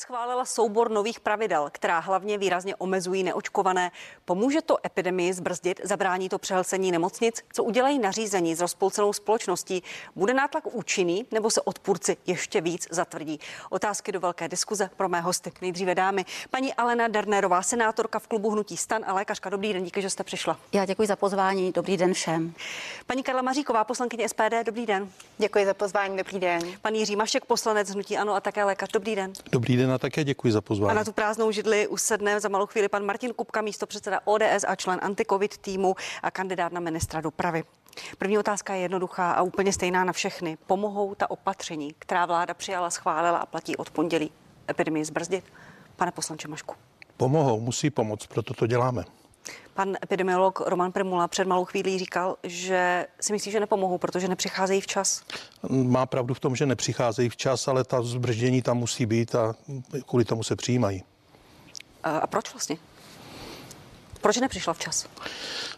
schválila soubor nových pravidel, která hlavně výrazně omezují neočkované. Pomůže to epidemii zbrzdit, zabrání to přehlcení nemocnic? Co udělají nařízení s rozpolcenou společností? Bude nátlak účinný nebo se odpůrci ještě víc zatvrdí? Otázky do velké diskuze pro mé hosty. Nejdříve dámy. Paní Alena Dernerová, senátorka v klubu Hnutí Stan a lékařka. Dobrý den, díky, že jste přišla. Já děkuji za pozvání. Dobrý den všem. Paní Karla Maříková, poslankyně SPD. Dobrý den. Děkuji za pozvání. Dobrý den. Pan Jiří Mašek, poslanec Hnutí Ano a také lékař. Dobrý den. Dobrý den a také děkuji za pozvání. A na tu prázdnou židli usedne za malou chvíli pan Martin Kupka, místo předseda ODS a člen antikovid týmu a kandidát na ministra dopravy. První otázka je jednoduchá a úplně stejná na všechny. Pomohou ta opatření, která vláda přijala, schválila a platí od pondělí epidemii zbrzdit? Pane poslanče Mašku. Pomohou, musí pomoct, proto to děláme. Pan epidemiolog Roman Primula před malou chvílí říkal, že si myslí, že nepomohou, protože nepřicházejí včas. Má pravdu v tom, že nepřicházejí včas, ale ta zbrždění tam musí být a kvůli tomu se přijímají. A, a proč vlastně? Proč nepřišla včas?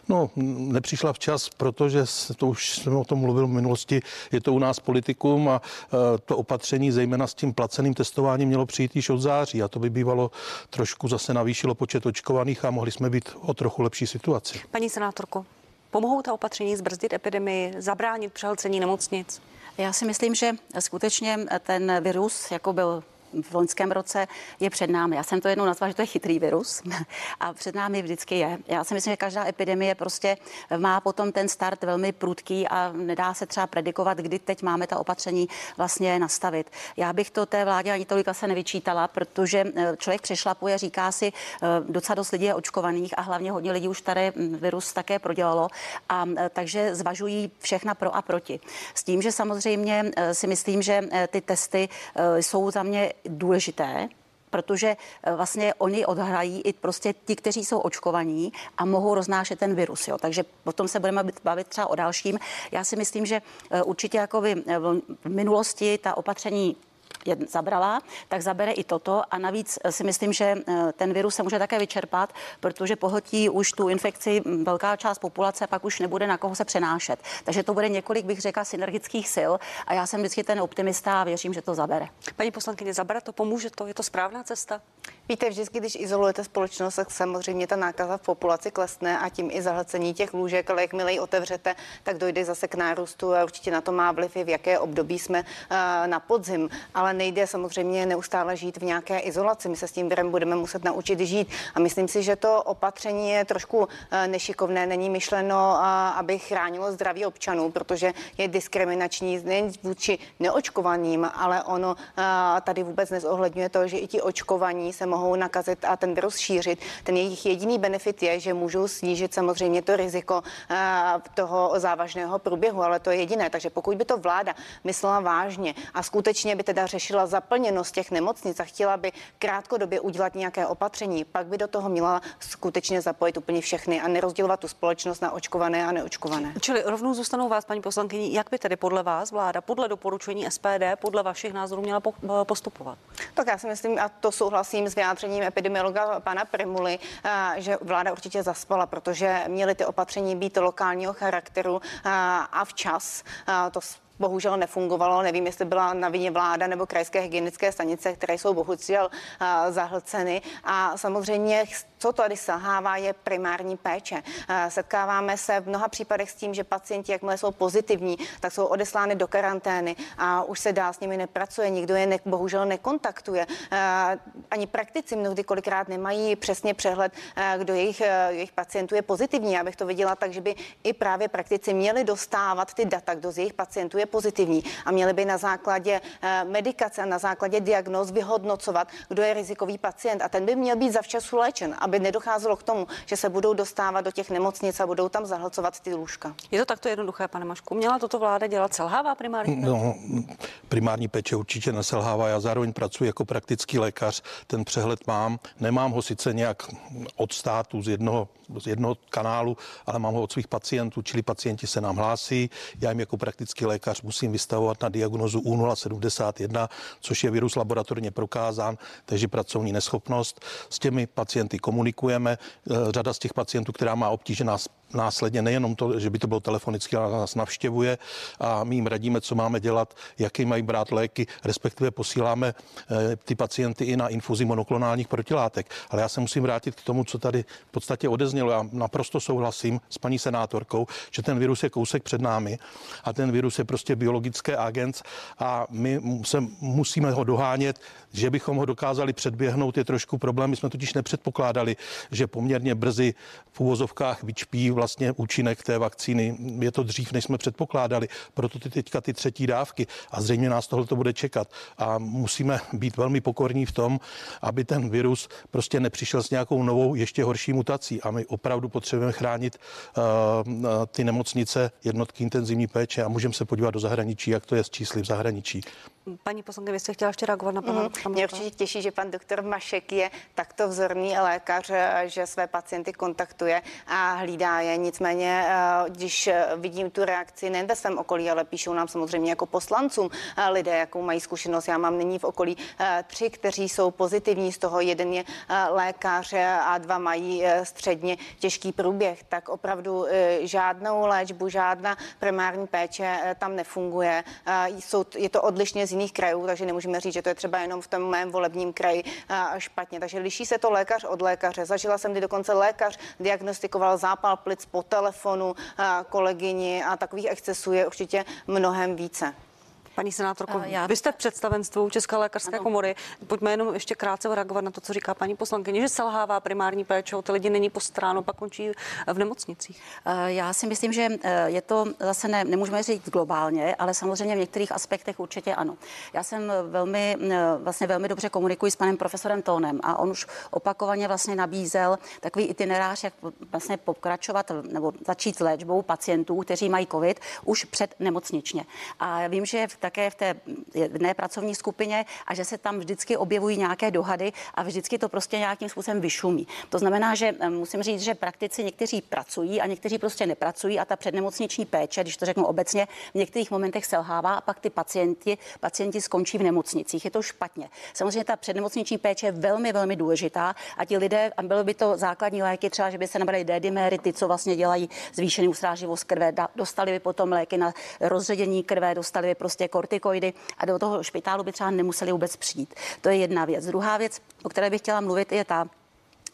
No, nepřišla včas, protože to už jsem o tom mluvil v minulosti, je to u nás politikum a e, to opatření, zejména s tím placeným testováním, mělo přijít již od září a to by bývalo trošku zase navýšilo počet očkovaných a mohli jsme být o trochu lepší situaci. Paní senátorko, pomohou ta opatření zbrzdit epidemii, zabránit přehlcení nemocnic? Já si myslím, že skutečně ten virus, jako byl v loňském roce je před námi. Já jsem to jednou nazvala, že to je chytrý virus a před námi vždycky je. Já si myslím, že každá epidemie prostě má potom ten start velmi prudký a nedá se třeba predikovat, kdy teď máme ta opatření vlastně nastavit. Já bych to té vládě ani tolik se nevyčítala, protože eh, člověk přešlapuje, říká si, eh, docela dost lidí je očkovaných a hlavně hodně lidí už tady hm, virus také prodělalo a eh, takže zvažují všechna pro a proti. S tím, že samozřejmě si myslím, že ty testy jsou za mě důležité, protože eh, vlastně oni odhrají i prostě ti, kteří jsou očkovaní a mohou roznášet ten virus. Jo. Takže potom se budeme bavit třeba o dalším. Já si myslím, že eh, určitě jako v minulosti ta opatření zabrala, tak zabere i toto. A navíc si myslím, že eh, ten virus se může také vyčerpat, protože pohltí už tu infekci velká část populace, pak už nebude na koho se přenášet. Takže to bude několik, bych řekla, synergických sil. A já jsem vždycky ten optimista a věřím, že to zabere. Paní poslankyně, zabere to, pomůže to, je to správná cesta? Víte, vždycky, když izolujete společnost, tak samozřejmě ta nákaza v populaci klesne a tím i zahlcení těch lůžek, ale jakmile ji otevřete, tak dojde zase k nárůstu a určitě na to má vliv i v jaké období jsme eh, na podzim. Ale nejde samozřejmě neustále žít v nějaké izolaci. My se s tím virem budeme muset naučit žít. A myslím si, že to opatření je trošku eh, nešikovné. Není myšleno, eh, aby chránilo zdraví občanů, protože je diskriminační nejen vůči neočkovaným, ale ono tady vůbec nezohledňuje to, že i ti očkovaní se mohou nakazit a ten virus šířit. Ten jejich jediný benefit je, že můžou snížit samozřejmě to riziko eh, toho závažného průběhu, ale to je jediné. Takže pokud by to vláda myslela vážně a skutečně by teda řešila zaplněnost těch nemocnic a chtěla by krátkodobě udělat nějaké opatření, pak by do toho měla skutečně zapojit úplně všechny a nerozdělovat tu společnost na očkované a neočkované. Čili rovnou zůstanou vás, paní poslankyni, jak by tedy podle vás vláda, podle doporučení SPD, podle vašich názorů měla postupovat? Tak já si myslím, a to souhlasím s vyjádřením epidemiologa pana Primuly, že vláda určitě zaspala, protože měly ty opatření být lokálního charakteru a včas. To bohužel nefungovalo. Nevím, jestli byla na vině vláda nebo krajské hygienické stanice, které jsou bohužel zahlceny. A samozřejmě, co tady sahává, je primární péče. Setkáváme se v mnoha případech s tím, že pacienti, jakmile jsou pozitivní, tak jsou odeslány do karantény a už se dál s nimi nepracuje, nikdo je ne, bohužel nekontaktuje. Ani praktici mnohdy kolikrát nemají přesně přehled, kdo jejich, jejich pacientů je pozitivní. Já bych to viděla tak, že by i právě praktici měli dostávat ty data, kdo z jejich pacientů je pozitivní a měli by na základě eh, medikace a na základě diagnóz vyhodnocovat, kdo je rizikový pacient a ten by měl být zavčasu léčen, aby nedocházelo k tomu, že se budou dostávat do těch nemocnic a budou tam zahlcovat ty lůžka. Je to takto jednoduché, pane Mašku? Měla toto vláda dělat? Selhává primární péče? No, primární péče určitě neselhává. Já zároveň pracuji jako praktický lékař, ten přehled mám. Nemám ho sice nějak od státu z jednoho, z jednoho kanálu, ale mám ho od svých pacientů, čili pacienti se nám hlásí. Já jim jako praktický lékař musím vystavovat na diagnozu U071, což je virus laboratorně prokázán, takže pracovní neschopnost. S těmi pacienty komunikujeme. Eh, řada z těch pacientů, která má obtížená následně nejenom to, že by to bylo telefonicky, ale nás navštěvuje a my jim radíme, co máme dělat, jaký mají brát léky, respektive posíláme eh, ty pacienty i na infuzi monoklonálních protilátek. Ale já se musím vrátit k tomu, co tady v podstatě odeznělo. Já naprosto souhlasím s paní senátorkou, že ten virus je kousek před námi a ten virus je prostě biologické agent a my se musíme ho dohánět, že bychom ho dokázali předběhnout, je trošku problém. My jsme totiž nepředpokládali, že poměrně brzy v úvozovkách vyčpí vlastně účinek té vakcíny. Je to dřív, než jsme předpokládali, proto ty teďka ty třetí dávky a zřejmě nás tohle to bude čekat. A musíme být velmi pokorní v tom, aby ten virus prostě nepřišel s nějakou novou, ještě horší mutací. A my opravdu potřebujeme chránit uh, ty nemocnice, jednotky intenzivní péče a můžeme se podívat do zahraničí, jak to je s čísly v zahraničí. Paní poslankyně, vy jste chtěla ještě reagovat na pana mm, Mě určitě těší, že pan doktor Mašek je takto vzorný lékař, že své pacienty kontaktuje a hlídá je. Nicméně, eh, když vidím tu reakci nejen ve svém okolí, ale píšou nám samozřejmě jako poslancům eh, lidé, jakou mají zkušenost. Já mám nyní v okolí eh, tři, kteří jsou pozitivní, z toho jeden je lékař a dva mají středně těžký průběh. Tak opravdu žádnou léčbu, žádná primární péče tam nefunguje. Jsou, je to odlišně z jiných krajů, takže nemůžeme říct, že to je třeba jenom v tom mém volebním kraji špatně. Takže liší se to lékař od lékaře. Zažila jsem, kdy dokonce lékař diagnostikoval zápal plic po telefonu kolegyni a takových excesů je určitě mnohem více. Paní senátorko, já... vy jste v představenstvu České lékařské ano. komory. Pojďme jenom ještě krátce reagovat na to, co říká paní poslankyně, že selhává primární péče, ty lidi není postráno, pak končí v nemocnicích. Já si myslím, že e, je to zase ne, nemůžeme říct globálně, ale samozřejmě v některých aspektech určitě ano. Já jsem velmi, vlastně velmi dobře komunikuji s panem profesorem Tónem a on už opakovaně vlastně nabízel takový itinerář, jak vlastně pokračovat nebo začít s léčbou pacientů, kteří mají COVID už před nemocničně. A já vím, že v také v té jedné pracovní skupině a že se tam vždycky objevují nějaké dohady a vždycky to prostě nějakým způsobem vyšumí. To znamená, že eh, musím říct, že praktici někteří pracují a někteří prostě nepracují a ta přednemocniční péče, když to řeknu obecně, v některých momentech selhává a pak ty pacienti, pacienti skončí v nemocnicích. Je to špatně. Samozřejmě ta přednemocniční péče je velmi, velmi důležitá a ti lidé, a bylo by to základní léky, třeba, že by se nabrali D-dimery, ty, co vlastně dělají zvýšený usráživost krve, dostali by potom léky na rozředění krve, dostali by prostě kortikoidy a do toho špitálu by třeba nemuseli vůbec přijít. To je jedna věc. Druhá věc, o které bych chtěla mluvit, je ta,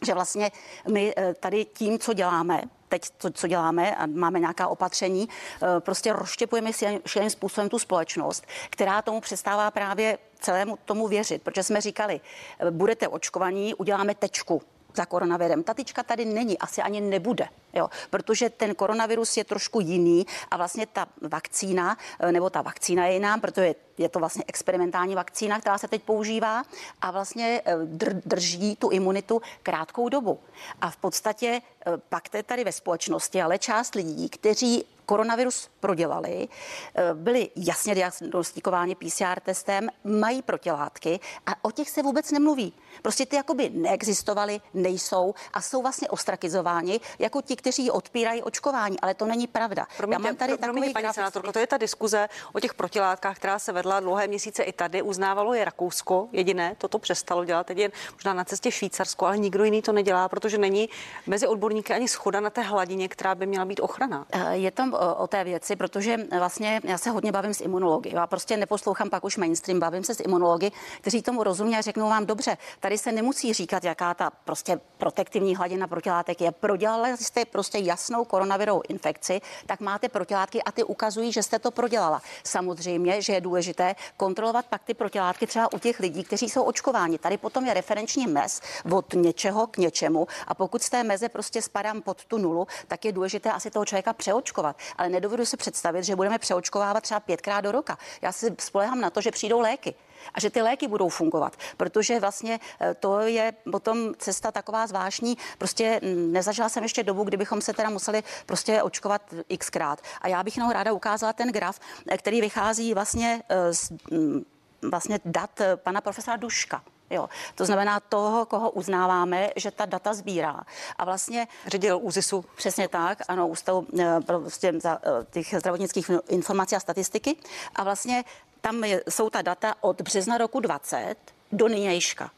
že vlastně my eh, tady tím, co děláme, teď to, co děláme a máme nějaká opatření, eh, prostě rozštěpujeme všem způsobem tu společnost, která tomu přestává právě celému tomu věřit, protože jsme říkali, eh, budete očkovaní, uděláme tečku za koronavirem. Ta tyčka tady není, asi ani nebude, jo, protože ten koronavirus je trošku jiný a vlastně ta vakcína, eh, nebo ta vakcína je jiná, protože je to vlastně experimentální vakcína, která se teď používá a vlastně eh, drží tu imunitu krátkou dobu. A v podstatě eh, pak to je tady ve společnosti, ale část lidí, kteří koronavirus prodělali, eh, byli jasně diagnostikováni PCR testem, mají protilátky a o těch se vůbec nemluví. Prostě ty jakoby neexistovaly, nejsou a jsou vlastně ostrakizováni jako ti, kteří odpírají očkování, ale to není pravda. Promiňte, Já mám tady pro, takový paní senátorko, to je ta diskuze o těch protilátkách, která se vedla dlouhé měsíce i tady. Uznávalo je Rakousko, jediné, toto přestalo dělat, teď je možná na cestě Švýcarsko, ale nikdo jiný to nedělá, protože není mezi odborníky ani schoda na té hladině, která by měla být ochrana. Eh, je tam o té věci, protože vlastně já se hodně bavím s imunology. Já prostě neposlouchám pak už mainstream, bavím se s imunology, kteří tomu rozumí a řeknou vám dobře, tady se nemusí říkat, jaká ta prostě protektivní hladina protilátek je. Prodělali jste prostě jasnou koronavirovou infekci, tak máte protilátky a ty ukazují, že jste to prodělala. Samozřejmě, že je důležité kontrolovat pak ty protilátky třeba u těch lidí, kteří jsou očkováni. Tady potom je referenční mez od něčeho k něčemu a pokud z té meze prostě spadám pod tu nulu, tak je důležité asi toho člověka přeočkovat ale nedovedu si představit, že budeme přeočkovávat třeba pětkrát do roka. Já si spolehám na to, že přijdou léky a že ty léky budou fungovat, protože vlastně eh, to je potom cesta taková zvláštní. Prostě nezažila jsem ještě dobu, kdybychom se teda museli prostě očkovat xkrát. A já bych jenom ráda ukázala ten graf, eh, který vychází vlastně eh, z vlastně dat pana profesora Duška. Jo. To znamená toho, koho uznáváme, že ta data sbírá. A vlastně... Ředitel ÚZISu. Přesně tak, ano, ústavu prostě za, těch zdravotnických informací a statistiky. A vlastně tam je, jsou ta data od března roku 20 do nynějška.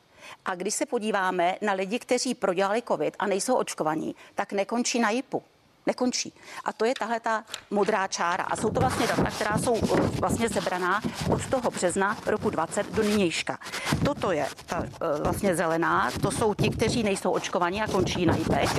A když se podíváme na lidi, kteří prodělali COVID a nejsou očkovaní, tak nekončí na JIPu nekončí. A to je tahle ta modrá čára. A jsou to vlastně data, která jsou eh, vlastně zebraná od toho března roku 20 do nynějška. Toto je ta eh, vlastně zelená, to jsou ti, kteří nejsou očkovaní a končí na IPech.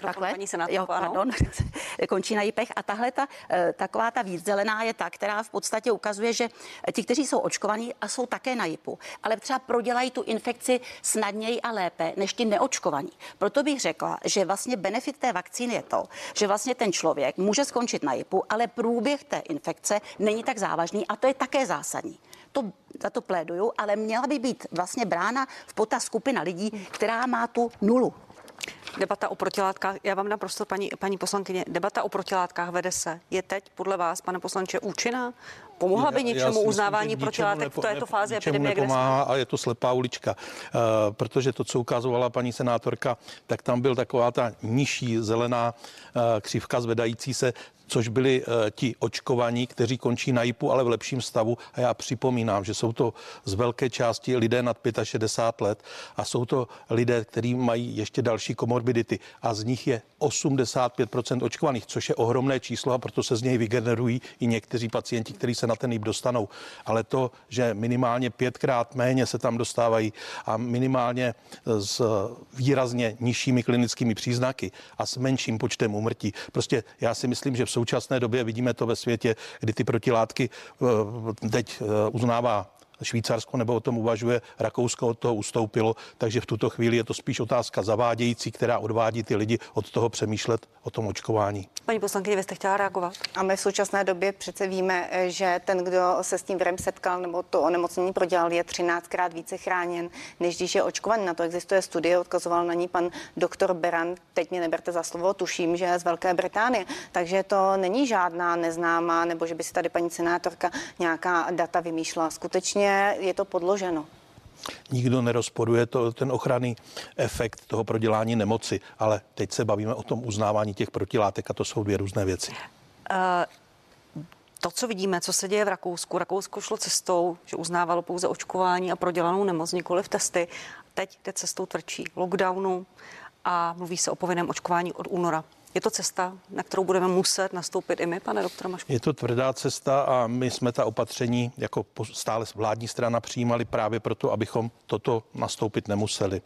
Takhle? Paní jo, pardon, končí na IPech. A tahle ta, eh, taková ta víc zelená je ta, která v podstatě ukazuje, že ti, kteří jsou očkovaní a jsou také na JIPu, ale třeba prodělají tu infekci snadněji a lépe než ti neočkovaní. Proto bych řekla, že vlastně benefit té vakcíny je to, to, že vlastně ten člověk může skončit na JIPu, ale průběh té infekce není tak závažný a to je také zásadní to, za to pléduju, ale měla by být vlastně brána v potaz skupina lidí, která má tu nulu. Debata o protilátkách, já vám dám prostor, paní, paní poslankyně, debata o protilátkách vede se. Je teď podle vás, pane poslanče, účinná? Pomohla by něčemu myslím, uznávání protilátek v této fázi epidemie? nepomáhá a je to slepá ulička, uh, protože to, co ukazovala paní senátorka, tak tam byl taková ta nižší zelená uh, křivka zvedající se, což byli uh, ti očkovaní, kteří končí na JIPu, ale v lepším stavu. A já připomínám, že jsou to z velké části lidé nad 65 let a jsou to lidé, kteří mají ještě další komorbidity a z nich je 85% očkovaných, což je ohromné číslo a proto se z něj vygenerují i někteří pacienti, kteří se na ten JIP dostanou. Ale to, že minimálně pětkrát méně se tam dostávají a minimálně s výrazně nižšími klinickými příznaky a s menším počtem umrtí. Prostě já si myslím, že v současné době vidíme to ve světě, kdy ty protilátky eh, teď eh, uznává Švýcarsko nebo o tom uvažuje, Rakousko od toho ustoupilo, takže v tuto chvíli je to spíš otázka zavádějící, která odvádí ty lidi od toho přemýšlet o tom očkování. Paní poslankyně, vy jste chtěla reagovat? A my v současné době přece víme, že ten, kdo se s tím virem setkal nebo to onemocnění prodělal, je 13krát více chráněn, než když je očkovaný. Na to existuje studie, odkazoval na ní pan doktor Beran, teď mě neberte za slovo, tuším, že je z Velké Británie. Takže to není žádná neznámá, nebo že by si tady paní senátorka nějaká data vymýšlela. Skutečně je to podloženo nikdo nerozporuje to, ten ochranný efekt toho prodělání nemoci, ale teď se bavíme o tom uznávání těch protilátek a to jsou dvě různé věci. Uh to, co vidíme, co se děje v Rakousku. Rakousko šlo cestou, že uznávalo pouze očkování a prodělanou nemoc, nikoli v testy. Teď jde cestou tvrdší lockdownu a mluví se o povinném očkování od února. Je to cesta, na kterou budeme muset nastoupit i my, pane doktor Mašku? Je to tvrdá cesta a my jsme ta opatření jako stále vládní strana přijímali právě proto, abychom toto nastoupit nemuseli.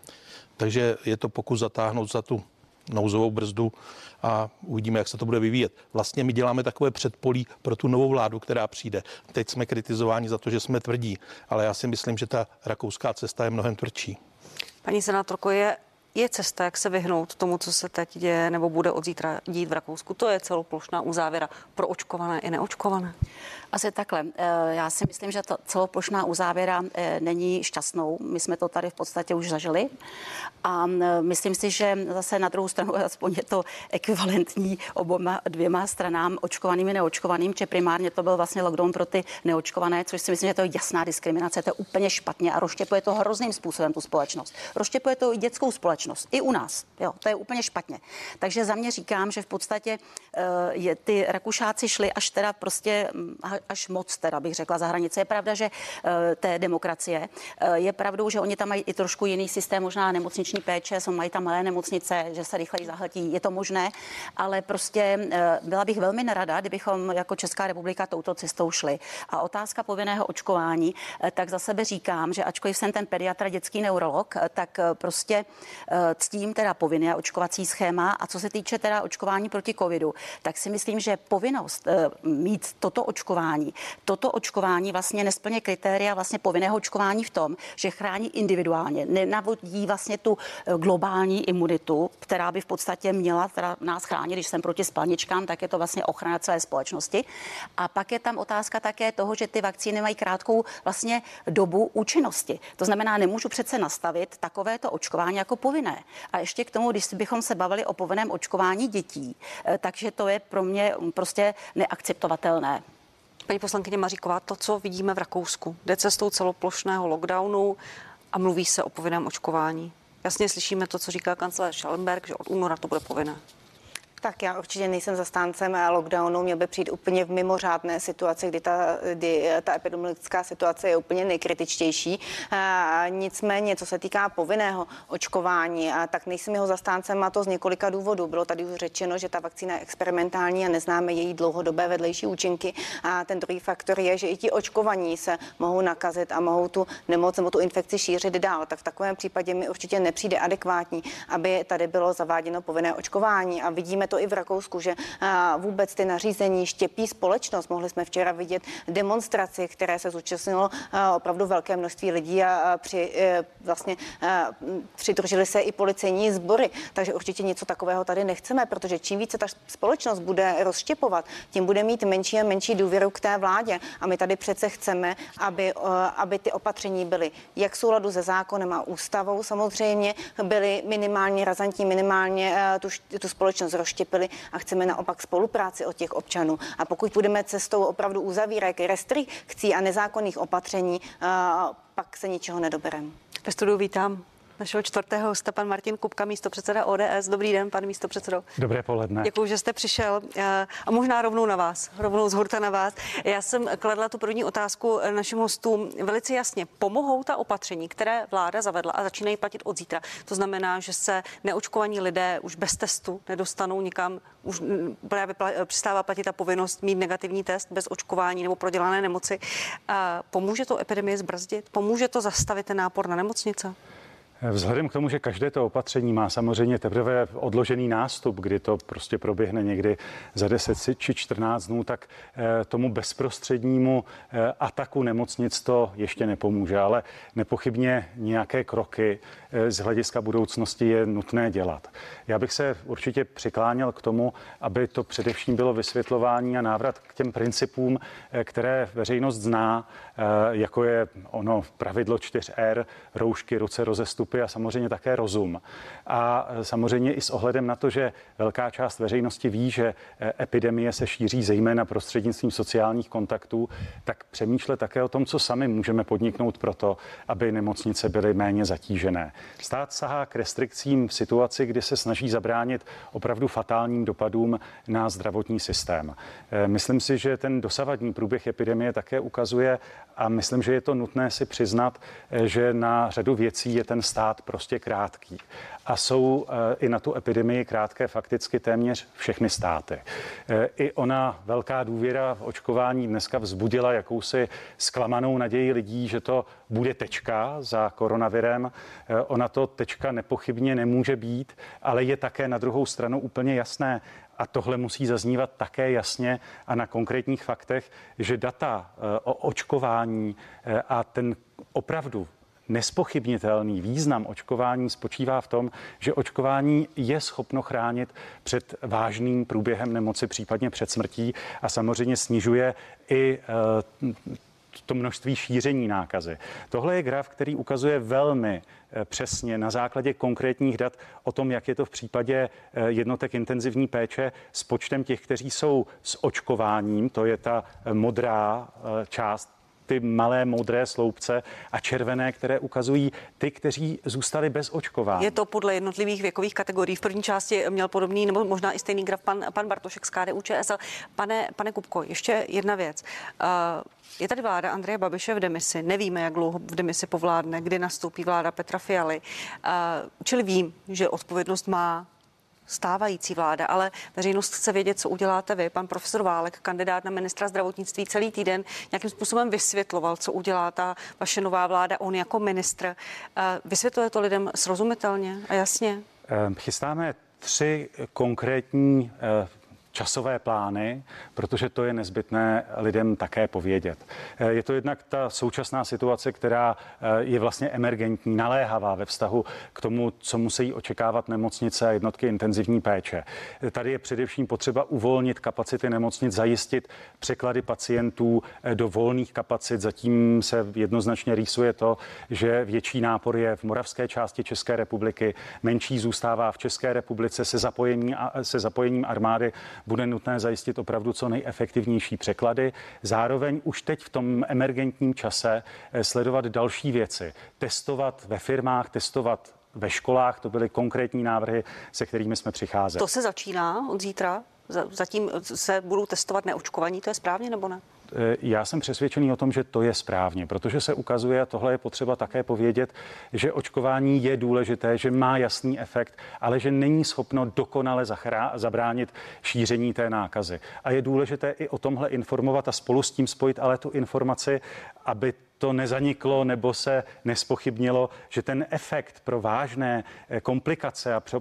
Takže je to pokus zatáhnout za tu nouzovou brzdu a uvidíme, jak se to bude vyvíjet. Vlastně my děláme takové předpolí pro tu novou vládu, která přijde. Teď jsme kritizováni za to, že jsme tvrdí, ale já si myslím, že ta rakouská cesta je mnohem tvrdší. Paní senátorko, je je cesta, jak se vyhnout tomu, co se teď děje nebo bude od zítra dít v Rakousku. To je celoplošná uzávěra pro očkované i neočkované. Asi takhle. Eh, já si myslím, že ta celoplošná uzávěra eh, není šťastnou. My jsme to tady v podstatě už zažili a eh, myslím si, že zase na druhou stranu aspoň je to ekvivalentní oboma dvěma stranám, očkovaným i neočkovaným, či primárně to byl vlastně lockdown pro ty neočkované, což si myslím, že to je jasná diskriminace, to je úplně špatně a rozštěpuje to hrozným způsobem tu společnost. Rozštěpuje to i dětskou společnost, i u nás. Jo, to je úplně špatně. Takže za mě říkám, že v podstatě je, ty Rakušáci šli až teda prostě hm, až moc, teda bych řekla, za hranice. Je pravda, že eh, té demokracie eh, je pravdou, že oni tam mají i trošku jiný systém, možná nemocniční péče, jsou mají tam malé nemocnice, že se rychleji zahltí. Je to možné, ale prostě eh, byla bych velmi nerada, kdybychom jako Česká republika touto cestou šli. A otázka povinného očkování, tak za sebe říkám, že ačkoliv jsem ten pediatr, dětský neurolog, tak prostě ctím teda povinné očkovací schéma. A co se týče teda očkování proti covidu, tak si myslím, že povinnost mít toto očkování očkování. Toto očkování vlastně nesplně kritéria vlastně povinného očkování v tom, že chrání individuálně, nenavodí vlastně tu eh, globální imunitu, která by v podstatě měla teda nás chránit, když jsem proti spalničkám, tak je to vlastně ochrana celé společnosti. A pak je tam otázka také toho, že ty vakcíny mají krátkou vlastně dobu účinnosti. To znamená, nemůžu přece nastavit takovéto očkování jako povinné. A ještě k tomu, když bychom se bavili o povinném očkování dětí, eh, takže to je pro mě prostě neakceptovatelné. Paní poslankyně Maříková, to, co vidíme v Rakousku, jde cestou celoplošného lockdownu a mluví se o povinném očkování. Jasně slyšíme to, co říká kancelář Schallenberg, že od února to bude povinné. Tak já určitě nejsem zastáncem lockdownu, měl by přijít úplně v mimořádné situaci, kdy ta, kdy ta epidemiologická situace je úplně nejkritičtější. A nicméně, co se týká povinného očkování, a tak nejsem jeho zastáncem a to z několika důvodů. Bylo tady už řečeno, že ta vakcína je experimentální a neznáme její dlouhodobé vedlejší účinky. A ten druhý faktor je, že i ti očkovaní se mohou nakazit a mohou tu nemoc nebo tu infekci šířit dál. Tak v takovém případě mi určitě nepřijde adekvátní, aby tady bylo zaváděno povinné očkování. A vidíme to i v Rakousku, že vůbec ty nařízení štěpí společnost. Mohli jsme včera vidět demonstraci, které se zúčastnilo opravdu velké množství lidí a při, e, vlastně přidružili se i policejní sbory. Takže určitě něco takového tady nechceme, protože čím více ta společnost bude rozštěpovat, tím bude mít menší a menší důvěru k té vládě. A my tady přece chceme, aby, aby ty opatření byly jak v souladu se zákonem a ústavou samozřejmě, byly minimálně razantní, minimálně e, tu, tu společnost rozštěpovat rozštěpili a chceme naopak spolupráci od těch občanů. A pokud budeme cestou opravdu uzavírek, restrikcí a nezákonných opatření, pak se ničeho nedobereme. Ve studiu vítám našeho čtvrtého hosta, pan Martin Kupka, místo předseda ODS. Dobrý den, pan místo předsedo. Dobré poledne. Děkuji, že jste přišel eh, a možná rovnou na vás, rovnou z hurta na vás. Já jsem kladla tu první otázku eh, našim hostům velice jasně. Pomohou ta opatření, které vláda zavedla a začínají platit od zítra? To znamená, že se neočkovaní lidé už bez testu nedostanou nikam, už právě přistává platit ta povinnost mít negativní test bez očkování nebo prodělané nemoci. Pomůže to epidemii zbrzdit? Pomůže to zastavit ten nápor na nemocnice? Vzhledem k tomu, že každé to opatření má samozřejmě teprve odložený nástup, kdy to prostě proběhne někdy za 10 či 14 dnů, tak eh, tomu bezprostřednímu eh, ataku nemocnic to ještě nepomůže, ale nepochybně nějaké kroky eh, z hlediska budoucnosti je nutné dělat. Já bych se určitě přikláněl k tomu, aby to především bylo vysvětlování a návrat k těm principům, které veřejnost zná, jako je ono pravidlo 4R, roušky, ruce, rozestup postupy a samozřejmě také rozum. A samozřejmě i s ohledem na to, že velká část veřejnosti ví, že e, epidemie se šíří zejména prostřednictvím sociálních kontaktů, tak přemýšlet také o tom, co sami můžeme podniknout pro to, aby nemocnice byly méně zatížené. Stát sahá k restrikcím v situaci, kdy se snaží zabránit opravdu fatálním dopadům na zdravotní systém. E, myslím si, že ten dosavadní průběh epidemie také ukazuje, a myslím, že je to nutné si přiznat, e, že na řadu věcí je ten stát prostě krátký. A jsou eh, i na tu epidemii krátké fakticky téměř všechny státy. Eh, I ona velká důvěra v očkování dneska vzbudila jakousi zklamanou naději lidí, že to bude tečka za koronavirem. Eh, ona to tečka nepochybně nemůže být, ale je také na druhou stranu úplně jasné, a tohle musí zaznívat také jasně a na konkrétních faktech, že data o očkování a ten opravdu nespochybnitelný význam očkování spočívá v tom, že očkování je schopno chránit před vážným průběhem nemoci, případně před smrtí a samozřejmě snižuje i eh, to množství šíření nákazy. Tohle je graf, který ukazuje velmi eh, přesně na základě konkrétních dat o tom, jak je to v případě eh, jednotek intenzivní péče s počtem těch, kteří jsou s očkováním, to je ta modrá část ty malé modré sloupce a červené, které ukazují ty, kteří zůstali bez očkování. Je to podle jednotlivých věkových kategorií. V první části měl podobný nebo možná i stejný graf pan, pan Bartošek z KDU ČSL. Pane, pane Kupko, ještě jedna věc. Uh, je tady vláda Andreje Babiše v demisi. Nevíme, jak dlouho v demisi povládne, kdy nastoupí vláda Petra Fialy. Uh, čili vím, že odpovědnost má stávající vláda, ale veřejnost chce vědět, co uděláte vy. Pan profesor Válek, kandidát na ministra zdravotnictví, celý týden nějakým způsobem vysvětloval, co udělá ta vaše nová vláda, on jako ministr. Eh, vysvětluje to lidem srozumitelně a jasně? Ehm, chystáme tři konkrétní eh, časové plány, protože to je nezbytné lidem také povědět. Eh, je to jednak ta současná situace, která eh, je vlastně emergentní, naléhavá ve vztahu k tomu, co musí očekávat nemocnice a jednotky intenzivní péče. Eh, tady je především potřeba uvolnit kapacity nemocnic, zajistit překlady pacientů do volných kapacit. Zatím se jednoznačně rýsuje to, že větší nápor je v moravské části České republiky, menší zůstává v České republice se, zapojení, se zapojením armády bude nutné zajistit opravdu co nejefektivnější překlady. Zároveň už teď v tom emergentním čase eh, sledovat další věci. Testovat ve firmách, testovat ve školách, to byly konkrétní návrhy, se kterými jsme přicházeli. To se začíná od zítra? Zatím se budou testovat neočkovaní, to je správně nebo ne? Eh, já jsem přesvědčený o tom, že to je správně, protože se ukazuje, a tohle je potřeba také povědět, že očkování je důležité, že má jasný efekt, ale že není schopno dokonale zabránit šíření té nákazy. A je důležité i o tomhle informovat a spolu s tím spojit ale tu informaci, aby to nezaniklo nebo se nespochybnilo, že ten efekt pro vážné eh, komplikace a pro,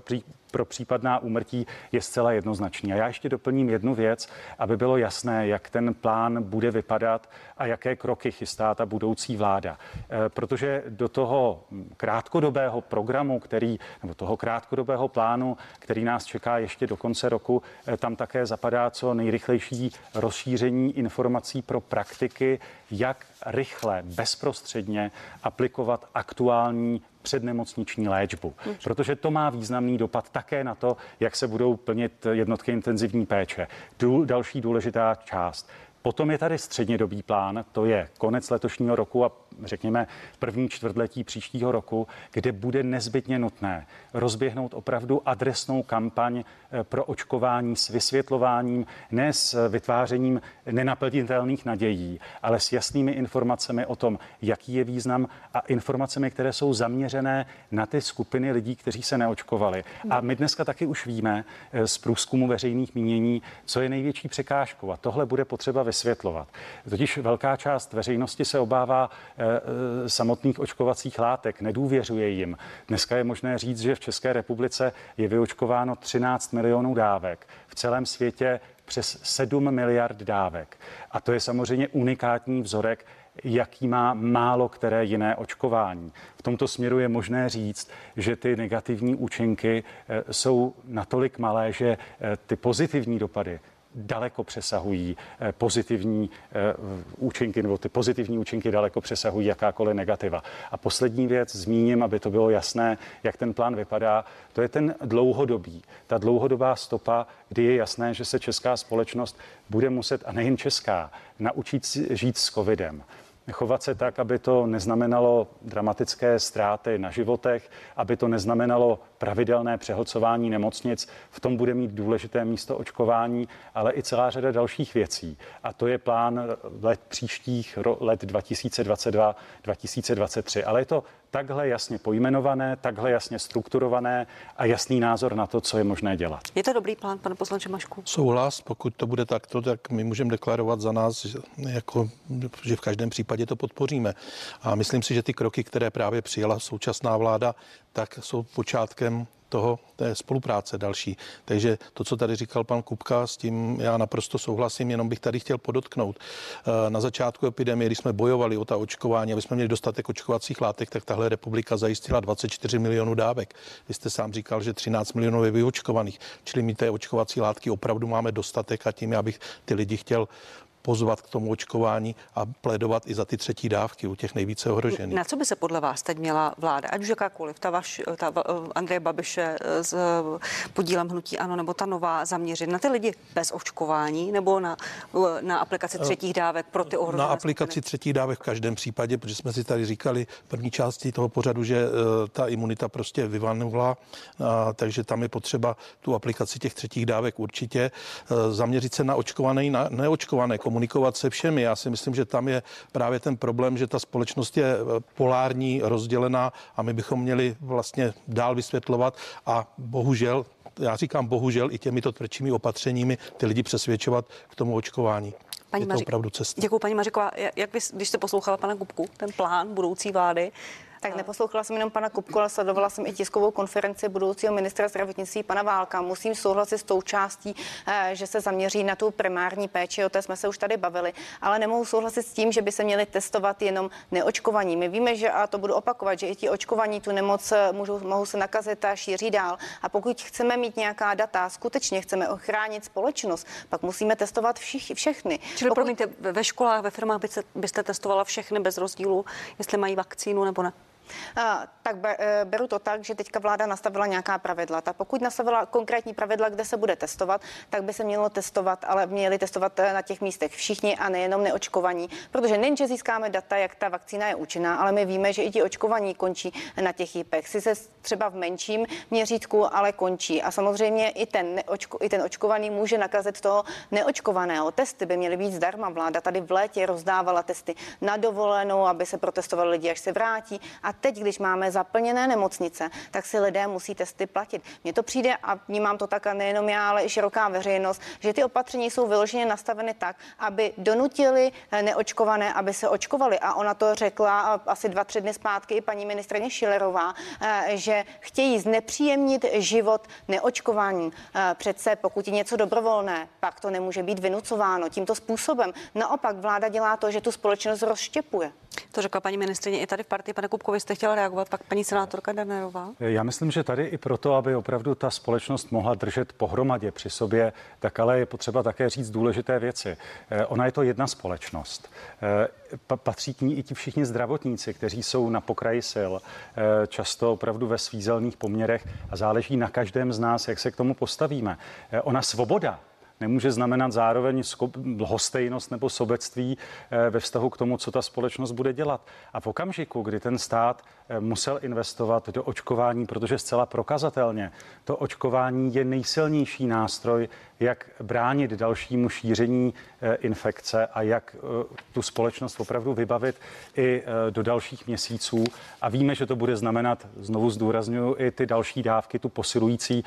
pro případná úmrtí je zcela jednoznačný. A já ještě doplním jednu věc, aby bylo jasné, jak ten plán bude vypadat a jaké kroky chystá ta budoucí vláda. Eh, protože do toho krátkodobého programu, který, nebo toho krátkodobého plánu, který nás čeká ještě do konce roku, eh, tam také zapadá co nejrychlejší rozšíření informací pro praktiky, jak rychle, bezprostředně aplikovat aktuální přednemocniční léčbu, protože to má významný dopad také na to, jak se budou plnit jednotky intenzivní péče. Důl, další důležitá část. Potom je tady střednědobý plán, to je konec letošního roku a řekněme první čtvrtletí příštího roku, kde bude nezbytně nutné rozběhnout opravdu adresnou kampaň eh, pro očkování s vysvětlováním, ne s vytvářením nenaplnitelných nadějí, ale s jasnými informacemi o tom, jaký je význam a informacemi, které jsou zaměřené na ty skupiny lidí, kteří se neočkovali. A my dneska taky už víme eh, z průzkumu veřejných mínění, co je největší překážkou a tohle bude potřeba vysvětlovat. Totiž velká část veřejnosti se obává eh, Eh, samotných očkovacích látek, nedůvěřuje jim. Dneska je možné říct, že v České republice je vyočkováno 13 milionů dávek. V celém světě přes 7 miliard dávek. A to je samozřejmě unikátní vzorek, jaký má málo které jiné očkování. V tomto směru je možné říct, že ty negativní účinky eh, jsou natolik malé, že ty pozitivní dopady daleko přesahují eh, pozitivní eh, účinky, nebo ty pozitivní účinky daleko přesahují jakákoliv negativa. A poslední věc zmíním, aby to bylo jasné, jak ten plán vypadá, to je ten dlouhodobý, ta dlouhodobá stopa, kdy je jasné, že se česká společnost bude muset, a nejen česká, naučit žít s covidem chovat se tak, aby to neznamenalo dramatické ztráty na životech, aby to neznamenalo pravidelné přehlcování nemocnic. V tom bude mít důležité místo očkování, ale i celá řada dalších věcí. A to je plán let příštích let 2022-2023. Ale je to takhle jasně pojmenované, takhle jasně strukturované a jasný názor na to, co je možné dělat. Je to dobrý plán, pane poslanče Mašku? Souhlas, pokud to bude takto, tak my můžeme deklarovat za nás, jako, že v každém případě to podpoříme. A myslím si, že ty kroky, které právě přijala současná vláda, tak jsou počátkem toho, té spolupráce další. Takže to, co tady říkal pan Kupka, s tím já naprosto souhlasím, jenom bych tady chtěl podotknout. Eh, na začátku epidemie, když jsme bojovali o ta očkování, aby jsme měli dostatek očkovacích látek, tak tahle republika zajistila 24 milionů dávek. Vy jste sám říkal, že 13 milionů je vyočkovaných, čili my té očkovací látky opravdu máme dostatek a tím já bych ty lidi chtěl pozvat k tomu očkování a plédovat i za ty třetí dávky u těch nejvíce ohrožených. Na co by se podle vás teď měla vláda, ať už jakákoliv, ta, vaš, ta Andreje Babiše s podílem hnutí ano, nebo ta nová zaměřit na ty lidi bez očkování nebo na, na aplikaci třetích dávek pro ty ohrožené Na aplikaci skupiny? třetích dávek v každém případě, protože jsme si tady říkali v první části toho pořadu, že ta imunita prostě vyvanula, takže tam je potřeba tu aplikaci těch třetích dávek určitě zaměřit se na očkované na neočkované komunikace komunikovat se všemi. Já si myslím, že tam je právě ten problém, že ta společnost je eh, polární, rozdělená a my bychom měli vlastně dál vysvětlovat a bohužel já říkám bohužel i těmito tvrdšími opatřeními ty lidi přesvědčovat k tomu očkování. Paní je to Maři... opravdu cesta. Děkuji, paní Mařiková. Jak vy, když jste poslouchala pana Kupku, ten plán budoucí vlády, tak neposlouchala jsem jenom pana Kupku, ale sledovala jsem i tiskovou konferenci budoucího ministra zdravotnictví pana Válka. Musím souhlasit s tou částí, eh, že se zaměří na tu primární péči, o té jsme se už tady bavili, ale nemohu souhlasit s tím, že by se měli testovat jenom neočkovaní. My víme, že a to budu opakovat, že i ti očkovaní tu nemoc eh, můžou, mohou se nakazit a šíří dál. A pokud chceme mít nějaká data, skutečně chceme ochránit společnost, pak musíme testovat všich, všechny. Čili pokud... promiňte, ve školách, ve firmách byste, byste testovala všechny bez rozdílu, jestli mají vakcínu nebo ne? Tak eh, beru to tak, že teďka vláda nastavila nějaká pravidla. Tak pokud nastavila konkrétní pravidla, kde se bude testovat, tak by se mělo testovat, ale měli testovat eh, na těch místech všichni a nejenom neočkovaní. Protože nejenže získáme data, jak ta vakcína je účinná, ale my víme, že i ti očkovaní končí na těch jípech. Se třeba v menším měřítku, ale končí. A samozřejmě i ten, neočko, i ten očkovaný může nakazit toho neočkovaného. Testy by měly být zdarma. Vláda tady v létě rozdávala testy na dovolenou, aby se protestovali lidi, až se vrátí. A teď, když máme zaplněné nemocnice, tak si lidé musí testy platit. Mně to přijde a vnímám to tak a nejenom já, ale i široká veřejnost, že ty opatření jsou vyloženě nastaveny tak, aby donutili eh, neočkované, aby se očkovali. A ona to řekla eh, asi dva, tři dny zpátky i paní ministrině Šilerová, eh, že chtějí znepříjemnit život neočkování. Přece pokud je něco dobrovolné, pak to nemůže být vynucováno tímto způsobem. Naopak vláda dělá to, že tu společnost rozštěpuje. To řekla paní ministrině i tady v partii. Pane Kupkovi, jste chtěla reagovat, pak paní senátorka Danerová. Já myslím, že tady i proto, aby opravdu ta společnost mohla držet pohromadě při sobě, tak ale je potřeba také říct důležité věci. Eh, ona je to jedna společnost. Eh, patří k ní i ti všichni zdravotníci, kteří jsou na pokraji sil, eh, často opravdu ve svízelných poměrech a záleží na každém z nás, jak se k tomu postavíme. Ona svoboda nemůže znamenat zároveň lhostejnost nebo sobectví eh, ve vztahu k tomu, co ta společnost bude dělat. A v okamžiku, kdy ten stát musel investovat do očkování, protože zcela prokazatelně to očkování je nejsilnější nástroj, jak bránit dalšímu šíření eh, infekce a jak tu společnost opravdu vybavit i do dalších měsíců. A víme, že to bude znamenat, znovu zdůraznuju, i ty další dávky, tu posilující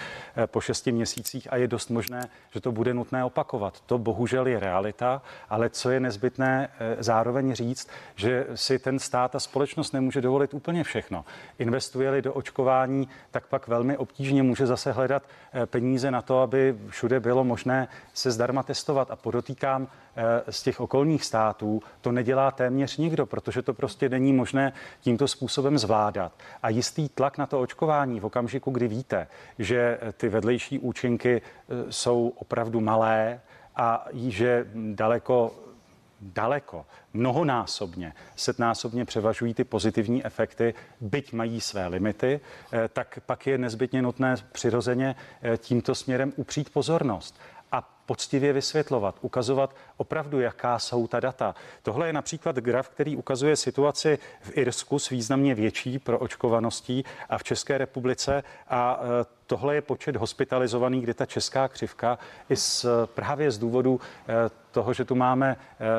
po šesti měsících a je dost možné, že to bude nutné opakovat. To bohužel je realita, ale co je nezbytné eh, zároveň říct, že si ten stát a společnost nemůže dovolit úplně všechno. Investuje-li do očkování, tak pak velmi obtížně může zase hledat eh, peníze na to, aby všude bylo možné se zdarma testovat. A podotýkám, eh, z těch okolních států to nedělá téměř nikdo, protože to prostě není možné tímto způsobem zvládat. A jistý tlak na to očkování v okamžiku, kdy víte, že ty vedlejší účinky jsou opravdu malé a že daleko daleko, mnohonásobně, setnásobně převažují ty pozitivní efekty, byť mají své limity, eh, tak pak je nezbytně nutné přirozeně eh, tímto směrem upřít pozornost a poctivě vysvětlovat, ukazovat opravdu, jaká jsou ta data. Tohle je například graf, který ukazuje situaci v Irsku s významně větší proočkovaností a v České republice a e, tohle je počet hospitalizovaných, kdy ta česká křivka i z, právě z důvodu toho, že tu máme e,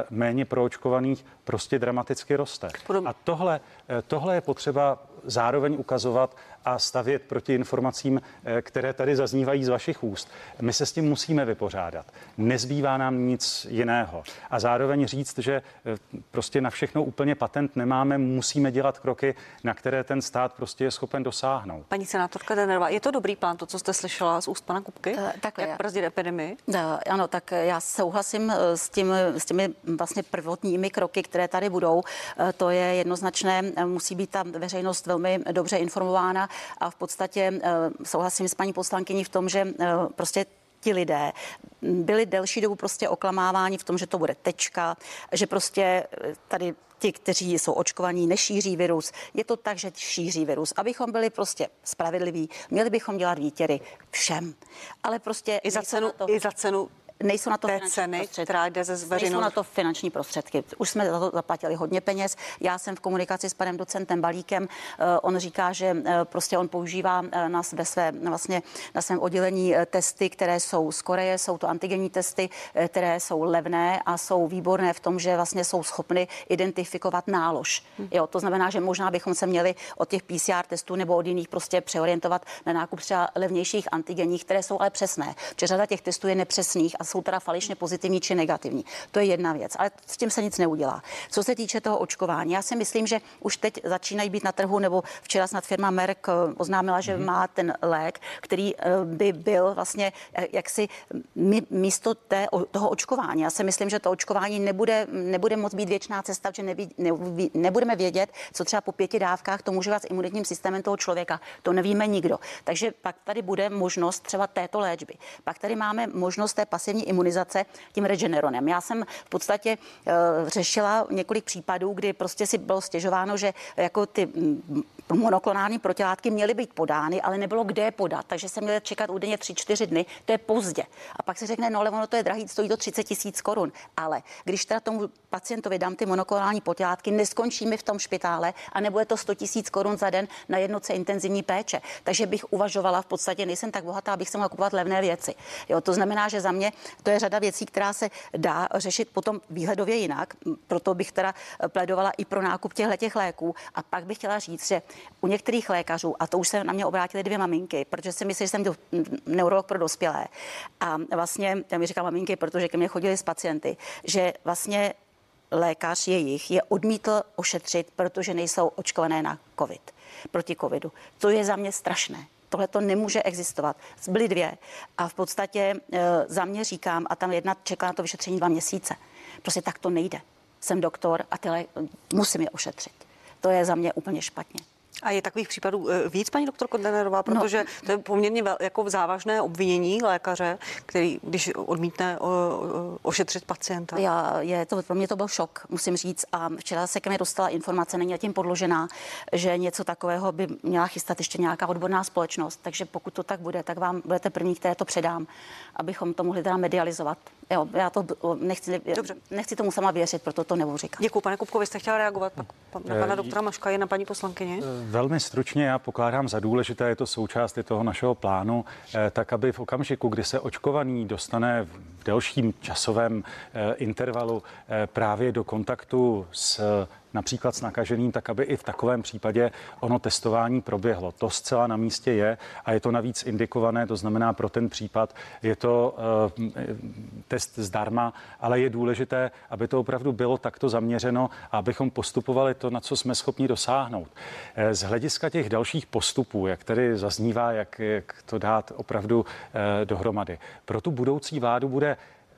méně proočkovaných, prostě dramaticky roste. A tohle, tohle je potřeba zároveň ukazovat a stavět proti informacím, eh, které tady zaznívají z vašich úst. My se s tím musíme vypořádat. Nezbývá nám nic jiného. A zároveň říct, že eh, prostě na všechno úplně patent nemáme, musíme dělat kroky, na které ten stát prostě je schopen dosáhnout. Paní senátorka Denerová, je to dobrý plán, to, co jste slyšela z úst pana Kupky? Uh, tak jak brzdit epidemii? Uh, ano, tak já souhlasím s, tím, s těmi vlastně prvotními kroky, které tady budou. Uh, to je jednoznačné, musí být ta veřejnost velmi dobře informována a v podstatě eh, souhlasím s paní poslankyní v tom, že eh, prostě ti lidé byli delší dobu prostě oklamáváni v tom, že to bude tečka, že prostě eh, tady ti, kteří jsou očkovaní, nešíří virus. Je to tak, že šíří virus. Abychom byli prostě spravedliví, měli bychom dělat výtěry všem. Ale prostě i za cenu, to... i za cenu nejsou na to té ceny, prostředky. která jde ze Nejsou na to finanční prostředky. Už jsme za to zaplatili hodně peněz. Já jsem v komunikaci s panem docentem Balíkem. Eh, on říká, že eh, prostě on používá eh, nás ve své, vlastně na svém oddělení testy, které jsou z Koreje, jsou to antigenní testy, které jsou levné a jsou výborné v tom, že vlastně jsou schopny identifikovat nálož. Hmm. Jo, to znamená, že možná bychom se měli od těch PCR testů nebo od jiných prostě přeorientovat na nákup třeba levnějších antigenních, které jsou ale přesné. Protože řada těch testů je nepřesných a jsou teda falešně pozitivní či negativní. To je jedna věc, ale s tím se nic neudělá. Co se týče toho očkování, já si myslím, že už teď začínají být na trhu, nebo včera snad firma Merck eh, oznámila, že mm-hmm. má ten lék, který eh, by byl vlastně eh, jaksi místo té, toho očkování. Já si myslím, že to očkování nebude, nebude moc být věčná cesta, že neví, ne, nebudeme vědět, co třeba po pěti dávkách to může vás s imunitním systémem toho člověka. To nevíme nikdo. Takže pak tady bude možnost třeba této léčby. Pak tady máme možnost té pasivní poslední imunizace tím Regeneronem. Já jsem v podstatě uh, řešila několik případů, kdy prostě si bylo stěžováno, že jako ty mm, monoklonální protilátky měly být podány, ale nebylo kde je podat, takže se měly čekat údajně 3-4 dny, to je pozdě. A pak se řekne, no ale ono to je drahý, stojí to 30 tisíc korun. Ale když teda tomu pacientovi dám ty monoklonální protilátky, neskončíme v tom špitále a nebude to 100 tisíc korun za den na jednoce intenzivní péče. Takže bych uvažovala v podstatě, nejsem tak bohatá, abych se mohla kupovat levné věci. Jo, to znamená, že za mě to je řada věcí, která se dá řešit potom výhledově jinak. Proto bych teda pledovala i pro nákup těchto těch léků. A pak bych chtěla říct, že u některých lékařů, a to už se na mě obrátily dvě maminky, protože si myslím, že jsem neurolog pro dospělé. A vlastně, já mi říkám maminky, protože ke mně chodili s pacienty, že vlastně lékař jejich je odmítl ošetřit, protože nejsou očkované na COVID, proti covidu. To je za mě strašné. Tohle to nemůže existovat. Byly dvě a v podstatě e, za mě říkám, a tam jedna čeká na to vyšetření dva měsíce. Prostě tak to nejde. Jsem doktor a tyhle, musím je ošetřit. To je za mě úplně špatně. A je takových případů eh, víc, paní doktor Kondenerová, no. protože no. to je poměrně vel, jako závažné obvinění lékaře, který, když odmítne o, o, ošetřit pacienta. Já, je to, pro mě to byl šok, musím říct. A včera se ke mně dostala informace, není tím podložená, že něco takového by měla chystat ještě nějaká odborná společnost. Takže pokud to tak bude, tak vám budete první, které to předám, abychom to mohli teda medializovat. Jo, já to nechci, Dobře. nechci tomu sama věřit, proto to nebudu říkat. Děkuji, pane Kupko, vy jste chtěla reagovat na pana eh, doktora Maška i na paní poslankyně? Eh, velmi stručně já pokládám za důležité, je to součást toho našeho plánu, eh, tak aby v okamžiku, kdy se očkovaný dostane delším časovém intervalu právě do kontaktu s například s nakaženým, tak aby i v takovém případě ono testování proběhlo. To zcela na místě je a je to navíc indikované, to znamená pro ten případ je to uh, test zdarma, ale je důležité, aby to opravdu bylo takto zaměřeno a abychom postupovali to, na co jsme schopni dosáhnout. Eh, z hlediska těch dalších postupů, jak tedy zaznívá, jak, jak to dát opravdu dohromady. Pro tu budoucí vládu bude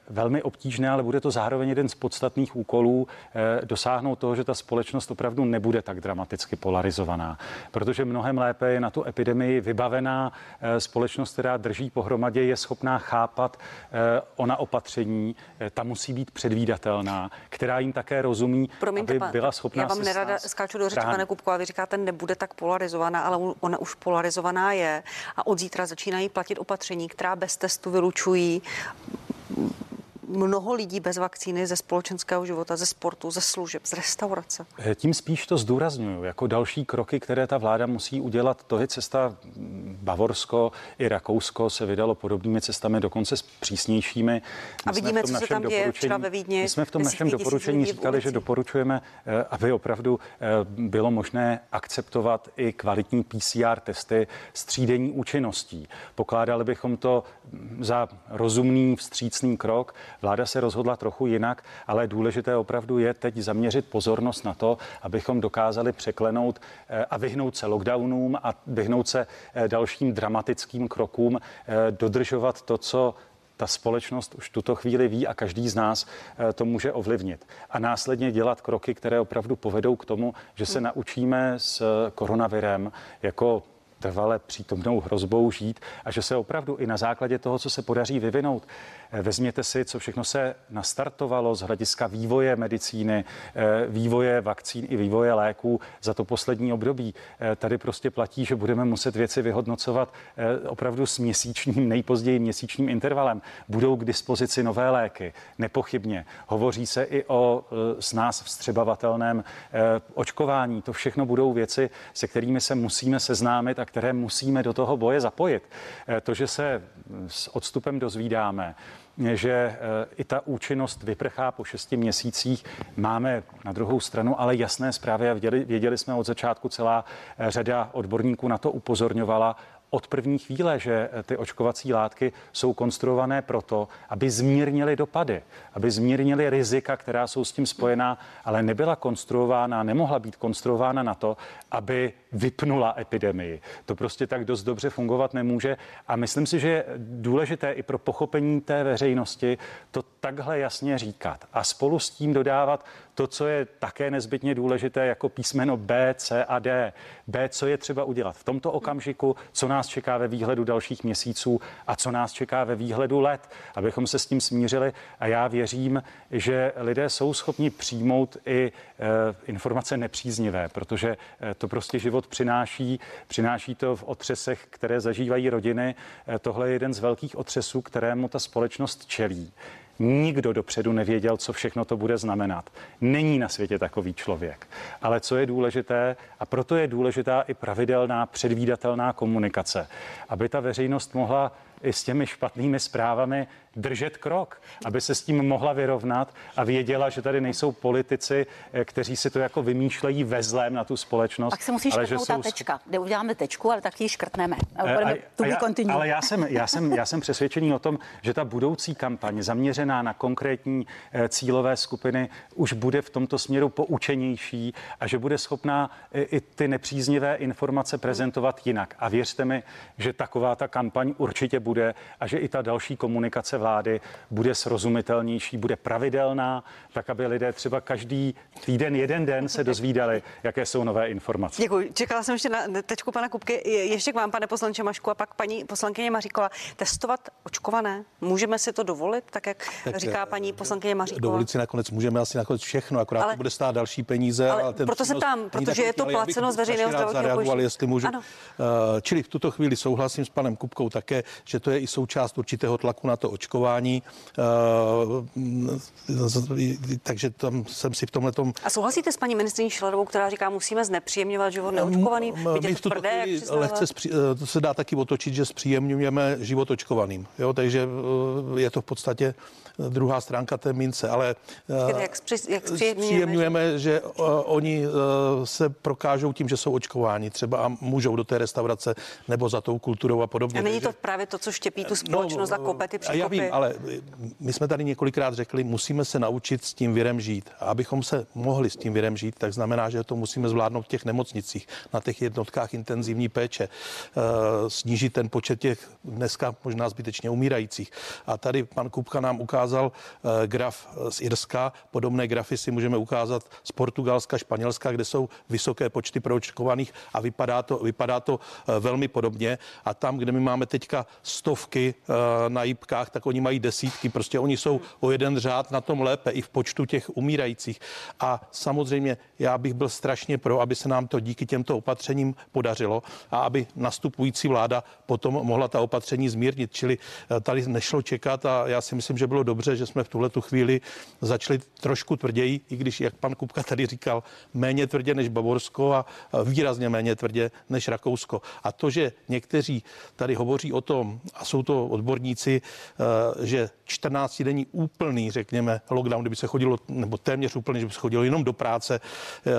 velmi obtížné, ale bude to zároveň jeden z podstatných úkolů eh, dosáhnout toho, že ta společnost opravdu nebude tak dramaticky polarizovaná. Protože mnohem lépe je na tu epidemii vybavená eh, společnost, která drží pohromadě, je schopná chápat eh, ona opatření, ta musí být předvídatelná, která jim také rozumí, Promiňte, aby byla schopná Já vám nerada skáču do řeči, pane Kupko, a vy říkáte, nebude tak polarizovaná, ale ona už polarizovaná je a od zítra začínají platit opatření, která bez testu vylučují mnoho lidí bez vakcíny ze společenského života, ze sportu, ze služeb, z restaurace. Eh, tím spíš to zdůraznuju. Jako další kroky, které ta vláda musí udělat, to je cesta Bavorsko i Rakousko se vydalo podobnými cestami, dokonce s přísnějšími. My A vidíme, co se tam děje třeba ve Vídni. My jsme v tom našem doporučení říkali, že doporučujeme, eh, aby opravdu eh, bylo možné akceptovat i kvalitní PCR testy s třídenní účinností. Pokládali bychom to za rozumný vstřícný krok. Vláda se rozhodla trochu jinak, ale důležité opravdu je teď zaměřit pozornost na to, abychom dokázali překlenout eh, a vyhnout se lockdownům a vyhnout se eh, dalším dramatickým krokům, eh, dodržovat to, co ta společnost už tuto chvíli ví a každý z nás to může ovlivnit. A následně dělat kroky, které opravdu povedou k tomu, že se naučíme s koronavirem jako trvale přítomnou hrozbou žít a že se opravdu i na základě toho, co se podaří vyvinout, vezměte si, co všechno se nastartovalo z hlediska vývoje medicíny, eh, vývoje vakcín i vývoje léků za to poslední období. Eh, tady prostě platí, že budeme muset věci vyhodnocovat opravdu s měsíčním, nejpozději měsíčním intervalem. Budou k dispozici nové léky, nepochybně. Hovoří se i o s nás vstřebavatelném očkování. To všechno budou věci, se kterými se musíme seznámit a které musíme do toho boje zapojit. Eh, to, že se s odstupem dozvídáme, že eh, i ta účinnost vyprchá po šesti měsících. Máme na druhou stranu ale jasné zprávy a věděli, věděli jsme od začátku, celá eh, řada odborníků na to upozorňovala od první chvíle, že eh, ty očkovací látky jsou konstruované proto, aby zmírnili dopady, aby zmírnili rizika, která jsou s tím spojená, ale nebyla konstruována, nemohla být konstruována na to, aby vypnula epidemii. To prostě tak dost dobře fungovat nemůže a myslím si, že je důležité i pro pochopení té veřejnosti to takhle jasně říkat a spolu s tím dodávat to, co je také nezbytně důležité jako písmeno B, C a D. B, co je třeba udělat v tomto okamžiku, co nás čeká ve výhledu dalších měsíců a co nás čeká ve výhledu let, abychom se s tím smířili. A já věřím, že lidé jsou schopni přijmout i e, informace nepříznivé, protože e, to prostě život přináší. Přináší to v otřesech, které zažívají rodiny. E, tohle je jeden z velkých otřesů, kterému ta společnost čelí. Nikdo dopředu nevěděl, co všechno to bude znamenat. Není na světě takový člověk. Ale co je důležité, a proto je důležitá i pravidelná předvídatelná komunikace, aby ta veřejnost mohla s těmi špatnými zprávami držet krok, aby se s tím mohla vyrovnat a věděla, že tady nejsou politici, eh, kteří si to jako vymýšlejí ve zlém na tu společnost. Tak se musí ale škrtnout ta tečka. Kde uděláme tečku, ale tak ji škrtneme. A Eh, budeme a- to a já, continue. ale já jsem, já, jsem, já jsem přesvědčený o tom, že ta budoucí kampaň zaměřená na konkrétní eh, cílové skupiny už bude v tomto směru poučenější a že bude schopná i, i ty nepříznivé informace prezentovat jinak. A věřte mi, že taková ta kampaň určitě bude a že i ta další komunikace vlády bude srozumitelnější, bude pravidelná, tak aby lidé třeba každý týden, jeden den se dozvídali, jaké jsou nové informace. Děkuji. Čekala jsem ještě na tečku pana Kupky. Je- Ještě k vám, pane poslanče Mašku, a pak paní poslankyně Maříková. Testovat očkované? Můžeme si to dovolit, tak jak tak, říká eh, paní poslankyně Maříková? Dovolit si nakonec můžeme asi nakonec všechno, akorát Ale- to bude stát další peníze. ale Ale ten proto se není protože je to placeno z veřejného zdravotního pojištění. jestli můžu. Ano. Eh, Čili v tuto chvíli souhlasím s panem Kupkou také, že to je i součást určitého tlaku na to očkování. Eh, Takže tam jsem si v tomhle tom A souhlasíte s paní ministriní Šlerovou, která říká, musíme znepříjemňovat život neočkovaným? Je My v to tuto tvrdé, lehce zpří, eh, to se dá taky otočit, že zpříjemňujeme život očkovaným. Jo, takže eh, je to v podstatě eh, druhá stránka té mince, ale eh, Jak zpři- jak zpříjemňujeme, zpříjemňujeme, že eh, oni eh, se prokážou tím, že jsou očkováni třeba a můžou do té restaurace nebo za tou kulturou a podobně. A není to právě to, co štěpí tu společnost za kopety, a já příkopy? vím, ale my jsme tady několikrát řekli, musíme se naučit s tím virem žít. A abychom se mohli s tím virem žít, tak znamená, že to musíme zvládnout v těch nemocnicích, na těch jednotkách intenzivní péče, eh, snížit ten počet těch dneska možná zbytečně umírajících. A tady pan Kupka nám ukázal eh, graf z Irska, podobné grafy si můžeme ukázat z Portugalska, Španělska, kde jsou vysoké počty proočkovaných a vypadá to, vypadá to eh, velmi podobně. A tam, kde my máme teďka stovky eh, na jípkách, tak oni mají desítky. Prostě oni jsou o jeden řád na tom lépe i v počtu těch umírajících. A samozřejmě já bych byl strašně pro, aby se nám to díky těmto opatřením podařilo a aby nastupující vláda potom mohla ta opatření zmírnit. Čili eh, tady nešlo čekat a já si myslím, že bylo dobře, že jsme v tuhle tu chvíli začali trošku tvrději, i když, jak pan Kupka tady říkal, méně tvrdě než Bavorsko a výrazně méně tvrdě než Rakousko. A to, že někteří tady hovoří o tom, a jsou to odborníci, eh, že 14 denní úplný, řekněme, lockdown, kdyby se chodilo, nebo téměř úplný, že by se chodilo jenom do práce, eh,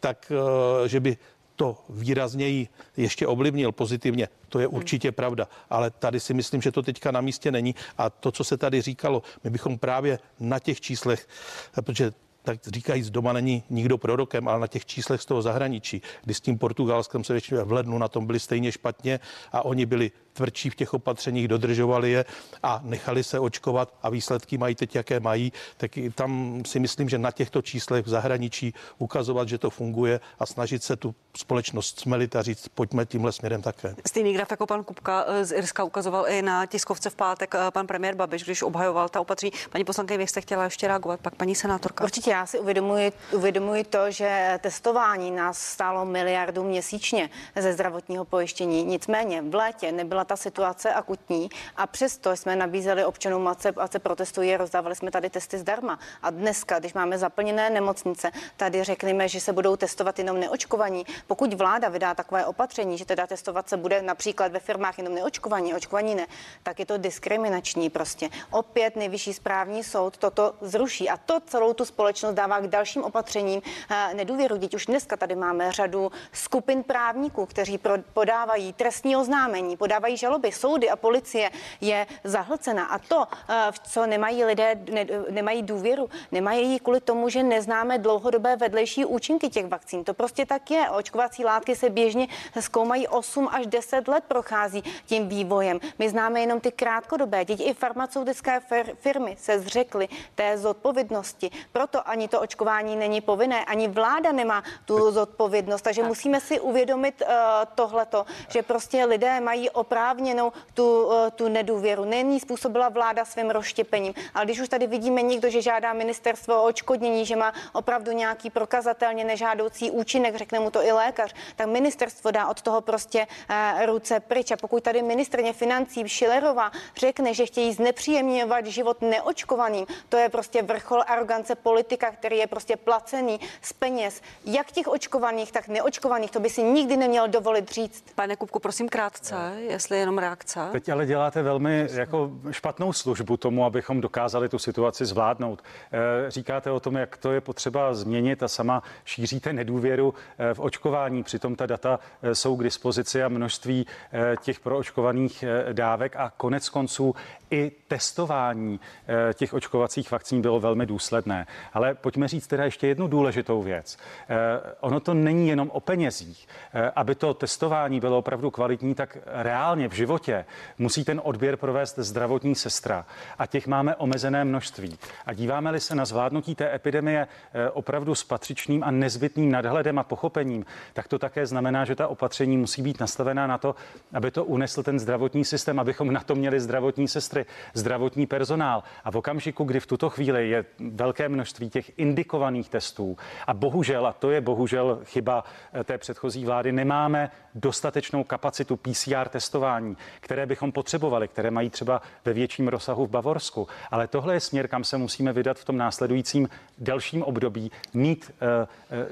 tak eh, že by to výrazněji ještě ovlivnil pozitivně, to je určitě pravda. Ale tady si myslím, že to teďka na místě není. A to, co se tady říkalo, my bychom právě na těch číslech, protože tak říkají, z doma není nikdo prorokem, ale na těch číslech z toho zahraničí, kdy s tím Portugalskem se většinou v lednu na tom byli stejně špatně a oni byli tvrdší v těch opatřeních, dodržovali je a nechali se očkovat a výsledky mají teď, jaké mají, tak tam si myslím, že na těchto číslech v zahraničí ukazovat, že to funguje a snažit se tu společnost smelit a říct, pojďme tímhle směrem také. Stejný graf jako pan Kupka eh, z Irska ukazoval i na tiskovce v pátek eh, pan premiér Babiš, když obhajoval ta opatření. Paní poslankyně, vy jste chtěla ještě reagovat, pak paní senátorka. Určitě já si uvědomuji, uvědomuji to, že testování nás stálo miliardu měsíčně ze zdravotního pojištění. Nicméně v létě nebyla ta situace akutní a přesto jsme nabízeli občanům, ať se, ať se protestují, rozdávali jsme tady testy zdarma. A dneska, když máme zaplněné nemocnice, tady řekneme, že se budou testovat jenom neočkovaní. Pokud vláda vydá takové opatření, že teda testovat se bude například ve firmách jenom neočkovaní, očkovaní ne, tak je to diskriminační prostě. Opět nejvyšší správní soud toto zruší a to celou tu společnost dává k dalším opatřením eh, nedůvěru. Teď už dneska tady máme řadu skupin právníků, kteří pro, podávají trestní oznámení, podávají žaloby, soudy a policie je zahlcena. A to, eh, v co nemají lidé, ne, nemají důvěru, nemají ji kvůli tomu, že neznáme dlouhodobé vedlejší účinky těch vakcín. To prostě tak je. Očkování očkovací látky se běžně zkoumají 8 až 10 let prochází tím vývojem. My známe jenom ty krátkodobé. Teď i farmaceutické firmy se zřekly té zodpovědnosti. Proto ani to očkování není povinné, ani vláda nemá tu zodpovědnost. Takže tak. musíme si uvědomit uh, tohleto, že prostě lidé mají oprávněnou tu, uh, tu nedůvěru. Není způsobila vláda svým rozštěpením, ale když už tady vidíme někdo, že žádá ministerstvo o očkodnění, že má opravdu nějaký prokazatelně nežádoucí účinek, řekne mu to i lékař, tak ministerstvo dá od toho prostě uh, ruce pryč. A pokud tady ministrně financí Šilerová řekne, že chtějí znepříjemňovat život neočkovaným, to je prostě vrchol arogance politika, který je prostě placený z peněz, jak těch očkovaných, tak neočkovaných. To by si nikdy neměl dovolit říct. Pane Kupku, prosím krátce, jestli jenom reakce. Teď ale děláte velmi jako špatnou službu tomu, abychom dokázali tu situaci zvládnout. Eh, říkáte o tom, jak to je potřeba změnit a sama šíříte nedůvěru eh, v očkování. Přitom ta data eh, jsou k dispozici a množství těch proočkovaných dávek a konec konců i testování eh, těch očkovacích vakcín bylo velmi důsledné. Ale pojďme říct teda ještě jednu důležitou věc. Eh, ono to není jenom o penězích. Eh, aby to testování bylo opravdu kvalitní, tak reálně v životě musí ten odběr provést zdravotní sestra. A těch máme omezené množství. A díváme-li se na zvládnutí té epidemie opravdu s patřičným a nezbytným nadhledem a pochopením, tak to také znamená, že ta opatření musí být nastavená na to, aby to unesl ten zdravotní systém, abychom na to měli zdravotní sestry zdravotní personál. A v okamžiku, kdy v tuto chvíli je velké množství těch indikovaných testů a bohužel, a to je bohužel chyba eh, té předchozí vlády, nemáme dostatečnou kapacitu PCR testování, které bychom potřebovali, které mají třeba ve větším rozsahu v Bavorsku. Ale tohle je směr, kam se musíme vydat v tom následujícím delším období, mít uh,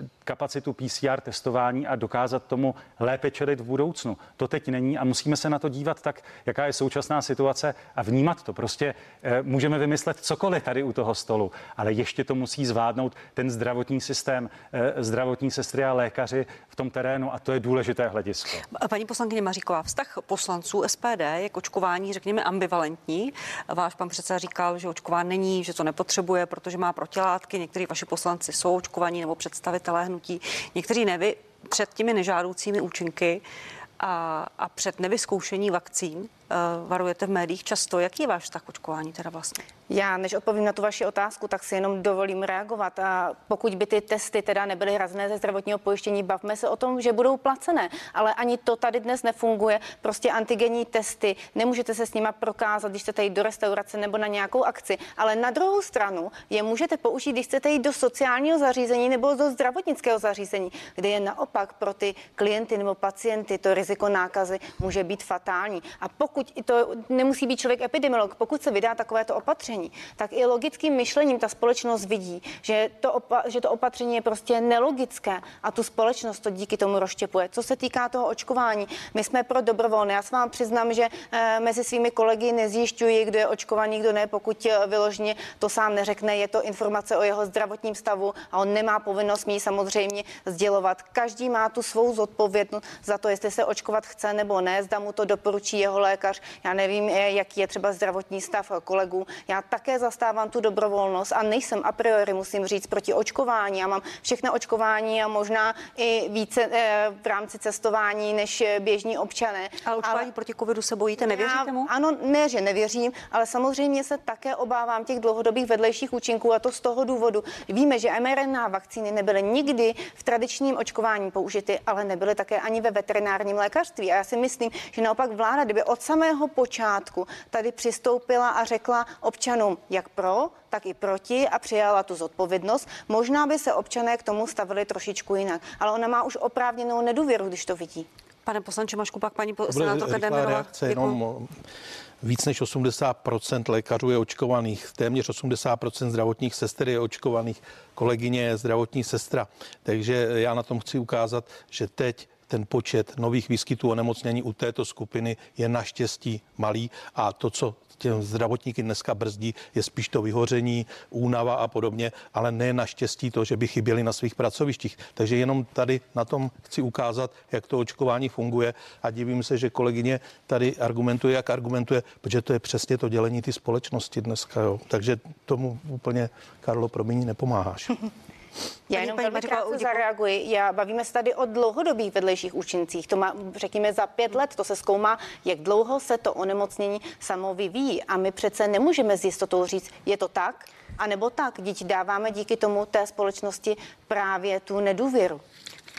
uh, kapacitu PCR testování a dokázat tomu lépe čelit v budoucnu. To teď není a musíme se na to dívat tak, jaká je současná situace a vnímat to. Prostě eh, můžeme vymyslet cokoliv tady u toho stolu, ale ještě to musí zvládnout ten zdravotní systém, eh, zdravotní sestry a lékaři v tom terénu a to je důležité hledisko. Paní poslankyně Maříková, vztah poslanců SPD je k očkování, řekněme, ambivalentní. Váš pan předseda říkal, že očkování není, že to nepotřebuje, protože má protilátky. Někteří vaši poslanci jsou očkovaní nebo představitelé hnutí, někteří nevy před těmi nežádoucími účinky a, a před nevyzkoušení vakcín varujete v médiích často. Jaký je váš vztah k očkování teda vlastně? Já, než odpovím na tu vaši otázku, tak si jenom dovolím reagovat. A pokud by ty testy teda nebyly hrazené ze zdravotního pojištění, bavme se o tom, že budou placené. Ale ani to tady dnes nefunguje. Prostě antigenní testy, nemůžete se s nima prokázat, když chcete jít do restaurace nebo na nějakou akci. Ale na druhou stranu je můžete použít, když chcete jít do sociálního zařízení nebo do zdravotnického zařízení, kde je naopak pro ty klienty nebo pacienty to riziko nákazy může být fatální. A pokud pokud to nemusí být člověk epidemiolog, pokud se vydá takovéto opatření, tak i logickým myšlením ta společnost vidí, že to, opa- že to opatření je prostě nelogické a tu společnost to díky tomu rozštěpuje. Co se týká toho očkování, my jsme pro dobrovolné. Já se vám přiznám, že e, mezi svými kolegy nezjišťuji, kdo je očkovaný, kdo ne, pokud eh, vyložně to sám neřekne. Je to informace o jeho zdravotním stavu a on nemá povinnost mi samozřejmě sdělovat. Každý má tu svou zodpovědnost za to, jestli se očkovat chce nebo ne, zda mu to doporučí jeho lékař lékař, já nevím, eh, jaký je třeba zdravotní stav kolegů. Já také zastávám tu dobrovolnost a nejsem a priori, musím říct, proti očkování. Já mám všechno očkování a možná i více eh, v rámci cestování než eh, běžní občané. Ale očkování ale proti covidu se bojíte, nevěříte já, mu? Ano, ne, že nevěřím, ale samozřejmě se také obávám těch dlouhodobých vedlejších účinků a to z toho důvodu. Víme, že mRNA vakcíny nebyly nikdy v tradičním očkování použity, ale nebyly také ani ve veterinárním lékařství. A já si myslím, že naopak vláda, kdyby od samé samého počátku tady přistoupila a řekla občanům, jak pro, tak i proti a přijala tu zodpovědnost. Možná by se občané k tomu stavili trošičku jinak, ale ona má už oprávněnou nedůvěru, když to vidí. Pane poslanče Mašku, pak paní senátorka Demerová. Víc než 80% lékařů je očkovaných, téměř 80% zdravotních sester je očkovaných, kolegyně je zdravotní sestra. Takže já na tom chci ukázat, že teď ten počet nových výskytů onemocnění u této skupiny je naštěstí malý a to, co těm zdravotníky dneska brzdí, je spíš to vyhoření, únava a podobně, ale ne naštěstí to, že by chyběli na svých pracovištích. Takže jenom tady na tom chci ukázat, jak to očkování funguje a divím se, že kolegyně tady argumentuje, jak argumentuje, protože to je přesně to dělení ty společnosti dneska. Jo. Takže tomu úplně, Karlo, promiň, nepomáháš. Já jenom paní velmi krátce zareaguji. Já bavíme se tady o dlouhodobých vedlejších účincích. To má, řekněme, za pět let. To se zkoumá, jak dlouho se to onemocnění samo vyvíjí. A my přece nemůžeme s jistotou říct, je to tak, anebo tak. Díky dáváme díky tomu té společnosti právě tu nedůvěru.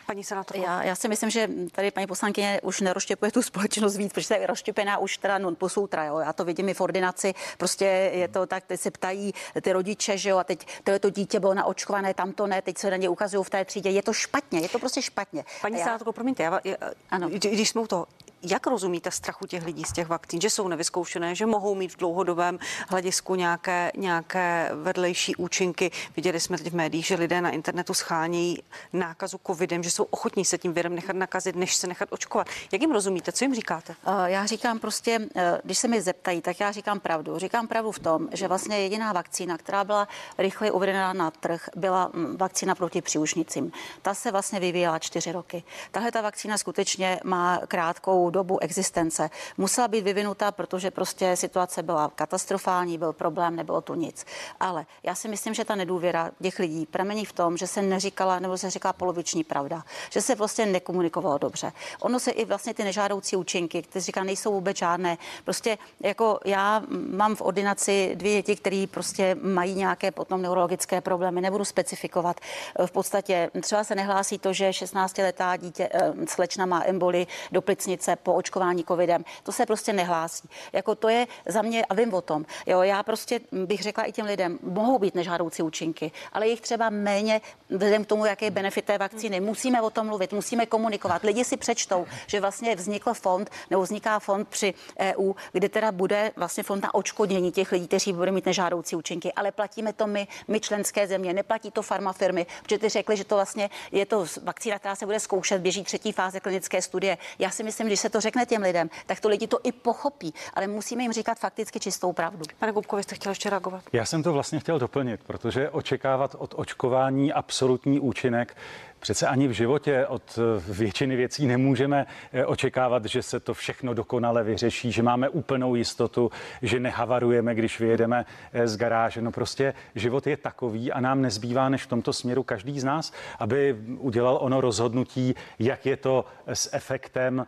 Paní senátorko. Já, já si myslím, že tady paní poslankyně už neroštěpuje tu společnost víc, protože je rozštěpená už teda non plus ultra, jo. Já to vidím i v ordinaci, prostě je to tak, teď se ptají ty rodiče, že jo, a teď to, to dítě bylo naočkované, tam to ne, teď se na ně ukazují v té třídě. Je to špatně, je to prostě špatně. Paní já- senátorko, promiňte, já, já, Ano. kdy- když jsme u toho, jak rozumíte strachu těch lidí z těch vakcín, že jsou nevyzkoušené, že mohou mít v dlouhodobém hledisku nějaké, nějaké vedlejší účinky? Viděli jsme teď v médiích, že lidé na internetu schánějí nákazu covidem, že jsou ochotní se tím virem nechat nakazit, než se nechat očkovat. Jak jim rozumíte? Co jim říkáte? Eh, Já říkám prostě, eh, když se mi zeptají, tak já říkám pravdu. Říkám pravdu v tom, že vlastně jediná vakcína, která byla rychle uvedena na trh, byla mm, vakcína proti příušnicím. Ta se vlastně vyvíjela čtyři roky. Tahle ta vakcína skutečně má krátkou dobu existence. Musela být vyvinuta, protože prostě situace byla katastrofální, byl problém, nebylo tu nic. Ale já si myslím, že ta nedůvěra těch lidí pramení v tom, že se neříkala nebo se říkala poloviční pravda, že se vlastně nekomunikovalo dobře. Ono se i vlastně ty nežádoucí účinky, které říká, nejsou vůbec žádné. Prostě jako já mám v ordinaci dvě děti, které prostě mají nějaké potom neurologické problémy, nebudu specifikovat. V podstatě třeba se nehlásí to, že 16-letá dítě, eh, slečna má emboli do plicnice po očkování covidem. To se prostě nehlásí. Jako to je za mě, a vím o tom, jo, já prostě bych řekla i těm lidem, mohou být nežádoucí účinky, ale jich třeba méně vzhledem k tomu, jaké benefit té vakcíny. Musíme o tom mluvit, musíme komunikovat. Lidi si přečtou, že vlastně vznikl fond, nebo vzniká fond při EU, kde teda bude vlastně fond na očkodnění těch lidí, kteří budou mít nežádoucí účinky, ale platíme to my, my členské země, neplatí to farmafirmy, protože ty řekli, že to vlastně je to vakcína, která se bude zkoušet, běží třetí fáze klinické studie. Já si myslím, když se to řekne těm lidem, tak to lidi to i pochopí, ale musíme jim říkat fakticky čistou pravdu. Pane Kupko, vy jste chtěl ještě reagovat? Já jsem to vlastně chtěl doplnit, protože očekávat od očkování absolutní účinek Přece ani v životě od eh, většiny věcí nemůžeme eh, očekávat, že se to všechno dokonale vyřeší, že máme úplnou jistotu, že nehavarujeme, když vyjedeme eh, z garáže. No prostě život je takový a nám nezbývá než v tomto směru každý z nás, aby udělal ono rozhodnutí, jak je to s efektem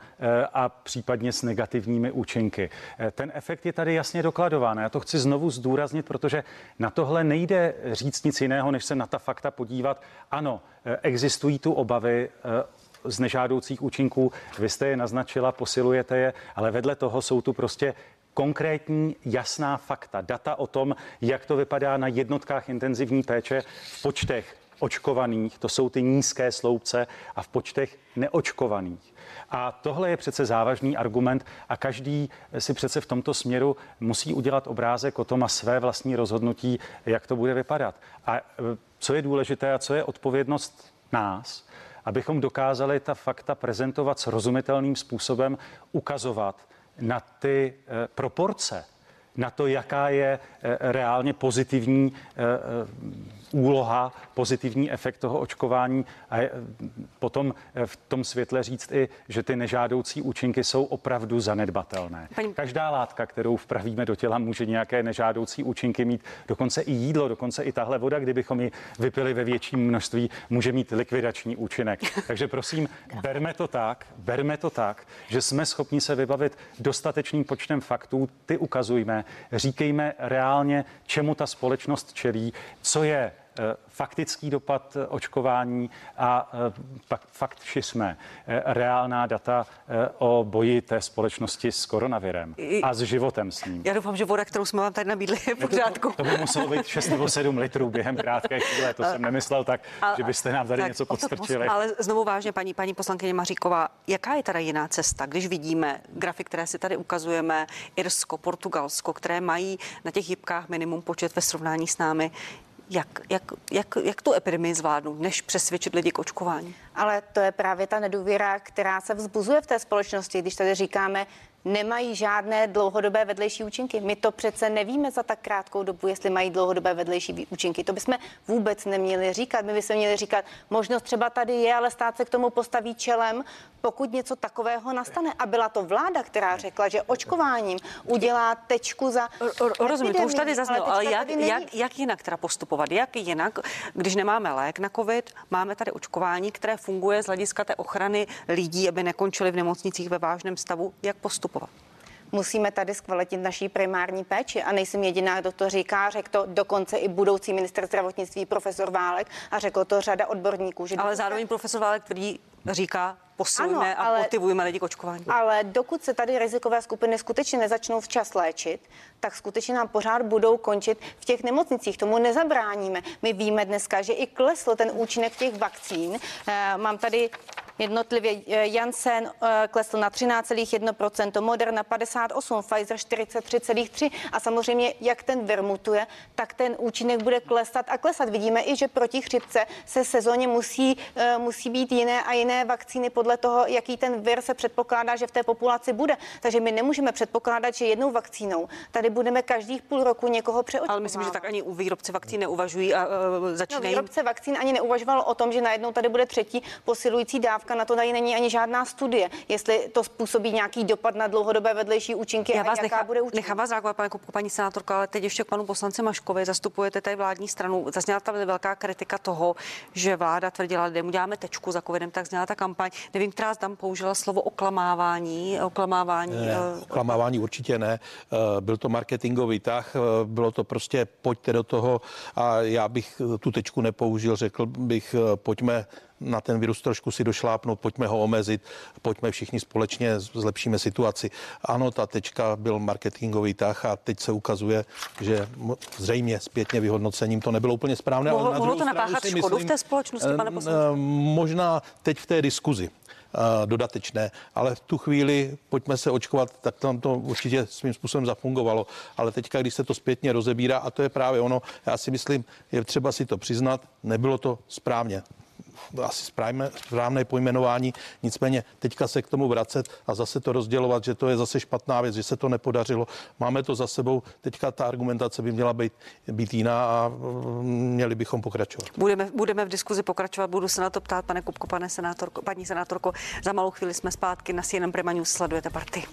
a případně s negativními účinky. Ten efekt je tady jasně dokladován. Já to chci znovu zdůraznit, protože na tohle nejde říct nic jiného, než se na ta fakta podívat. Ano, existují tu obavy eh, z nežádoucích účinků, vy jste je naznačila, posilujete je, ale vedle toho jsou tu prostě konkrétní, jasná fakta, data o tom, jak to vypadá na jednotkách intenzivní péče v počtech očkovaných, to jsou ty nízké sloupce, a v počtech neočkovaných. A tohle je přece závažný argument a každý si přece v tomto směru musí udělat obrázek o tom a své vlastní rozhodnutí, jak to bude vypadat. A e, co je důležité a co je odpovědnost nás, abychom dokázali ta fakta prezentovat srozumitelným způsobem, ukazovat na ty e, proporce, na to, jaká je e, reálně pozitivní úloha, pozitivní efekt toho očkování a potom v tom světle říct i, že ty nežádoucí účinky jsou opravdu zanedbatelné. Paní... Každá látka, kterou vpravíme do těla, může nějaké nežádoucí účinky mít, dokonce i jídlo, dokonce i tahle voda, kdybychom ji vypili ve větším množství, může mít likvidační účinek. Takže prosím, berme to tak, berme to tak, že jsme schopni se vybavit dostatečným počtem faktů, ty ukazujme, říkejme reálně, čemu ta společnost čelí, co je Eh, faktický dopad eh, očkování a pak eh, fakt jsme reálná data o boji té společnosti s koronavirem a s životem s ním. Já doufám, že voda, kterou jsme vám tady nabídli, je v pořádku. To, to by muselo být 6 nebo 7 litrů během krátké chvíle. To jsem nemyslel tak, a, že byste nám tady tak, něco podstrčili. Ale znovu vážně, paní, paní poslankyně Maříková, jaká je teda jiná cesta, když vidíme grafy, které si tady ukazujeme, Irsko, Portugalsko, které mají na těch jibkách minimum počet ve srovnání s námi, jak, jak, jak, jak tu epidemii zvládnout, než přesvědčit lidi k očkování? Ale to je právě ta nedůvěra, která se vzbuzuje v té společnosti, když tady říkáme, nemají žádné dlouhodobé vedlejší účinky. My to přece nevíme za tak krátkou dobu, jestli mají dlouhodobé vedlejší účinky. To bychom vůbec neměli říkat. My bychom měli říkat, možnost třeba tady je, ale stát se k tomu postaví čelem, pokud něco takového nastane. A byla to vláda, která řekla, že očkováním udělá tečku za. Rozumím, to už tady zaznělo, ale, ale jak, jak, jak jinak teda postupovat? Jak jinak, když nemáme lék na COVID, máme tady očkování, které funguje z hlediska té ochrany lidí, aby nekončili v nemocnicích ve vážném stavu, jak postupovat? Musíme tady zkvalitit naší primární péči. A nejsem jediná, kdo to říká, řekl to dokonce i budoucí minister zdravotnictví profesor Válek a řekl to řada odborníků. Že Ale dokonce... zároveň profesor Válek tvrdí, říká, posilujeme ano, ale, a motivujeme lidi k očkování. Ale dokud se tady rizikové skupiny skutečně nezačnou včas léčit, tak skutečně nám pořád budou končit v těch nemocnicích. Tomu nezabráníme. My víme dneska, že i klesl ten účinek těch vakcín. E, mám tady Jednotlivě eh, Janssen eh, klesl na 13,1%, Moderna 58, Pfizer 43,3 a samozřejmě jak ten vir mutuje, tak ten účinek bude klesat a klesat. Vidíme i, že proti chřipce se sezóně musí, eh, musí být jiné a jiné vakcíny podle toho, jaký ten vir se předpokládá, že v té populaci bude. Takže my nemůžeme předpokládat, že jednou vakcínou tady budeme každých půl roku někoho přeočkovávat. Ale myslím, že tak ani u výrobce vakcín neuvažují a uh, začínají. No, výrobce vakcín ani neuvažoval o tom, že najednou tady bude třetí posilující dávka dávka, na to tady není ani žádná studie, jestli to způsobí nějaký dopad na dlouhodobé vedlejší účinky Já a vás jaká nechá, bude účinky. Nechám vás reagovat, pane paní senátorka, ale teď ještě k panu poslanci Maškovi. Zastupujete tady vládní stranu. Zazněla tam velká kritika toho, že vláda tvrdila, že mu děláme tečku za covidem, tak zněla ta kampaň. Nevím, která tam použila slovo oklamávání. Oklamávání, ne, uh... oklamávání určitě ne. Eh, byl to marketingový tah, eh, bylo to prostě pojďte do toho a já bych tu tečku nepoužil, řekl bych pojďme na ten virus trošku si došlápnout, pojďme ho omezit, pojďme všichni společně zlepšíme situaci. Ano, ta tečka byl marketingový tah a teď se ukazuje, že zřejmě zpětně vyhodnocením to nebylo úplně správné. Mohlo, ale na mohlo to napáchat škodu myslím, v té společnosti, pane poslanče? Možná teď v té diskuzi dodatečné, ale v tu chvíli pojďme se očkovat, tak tam to určitě svým způsobem zafungovalo. Ale teďka, když se to zpětně rozebírá, a to je právě ono, já si myslím, je třeba si to přiznat, nebylo to správně asi správné, správné pojmenování, nicméně teďka se k tomu vracet a zase to rozdělovat, že to je zase špatná věc, že se to nepodařilo. Máme to za sebou, teďka ta argumentace by měla být, být jiná a mm, měli bychom pokračovat. Budeme, budeme v diskuzi pokračovat, budu se na to ptát, pane Kupko, pane senátorko, paní senátorko. Za malou chvíli jsme zpátky na CNN Prima News, sledujete party.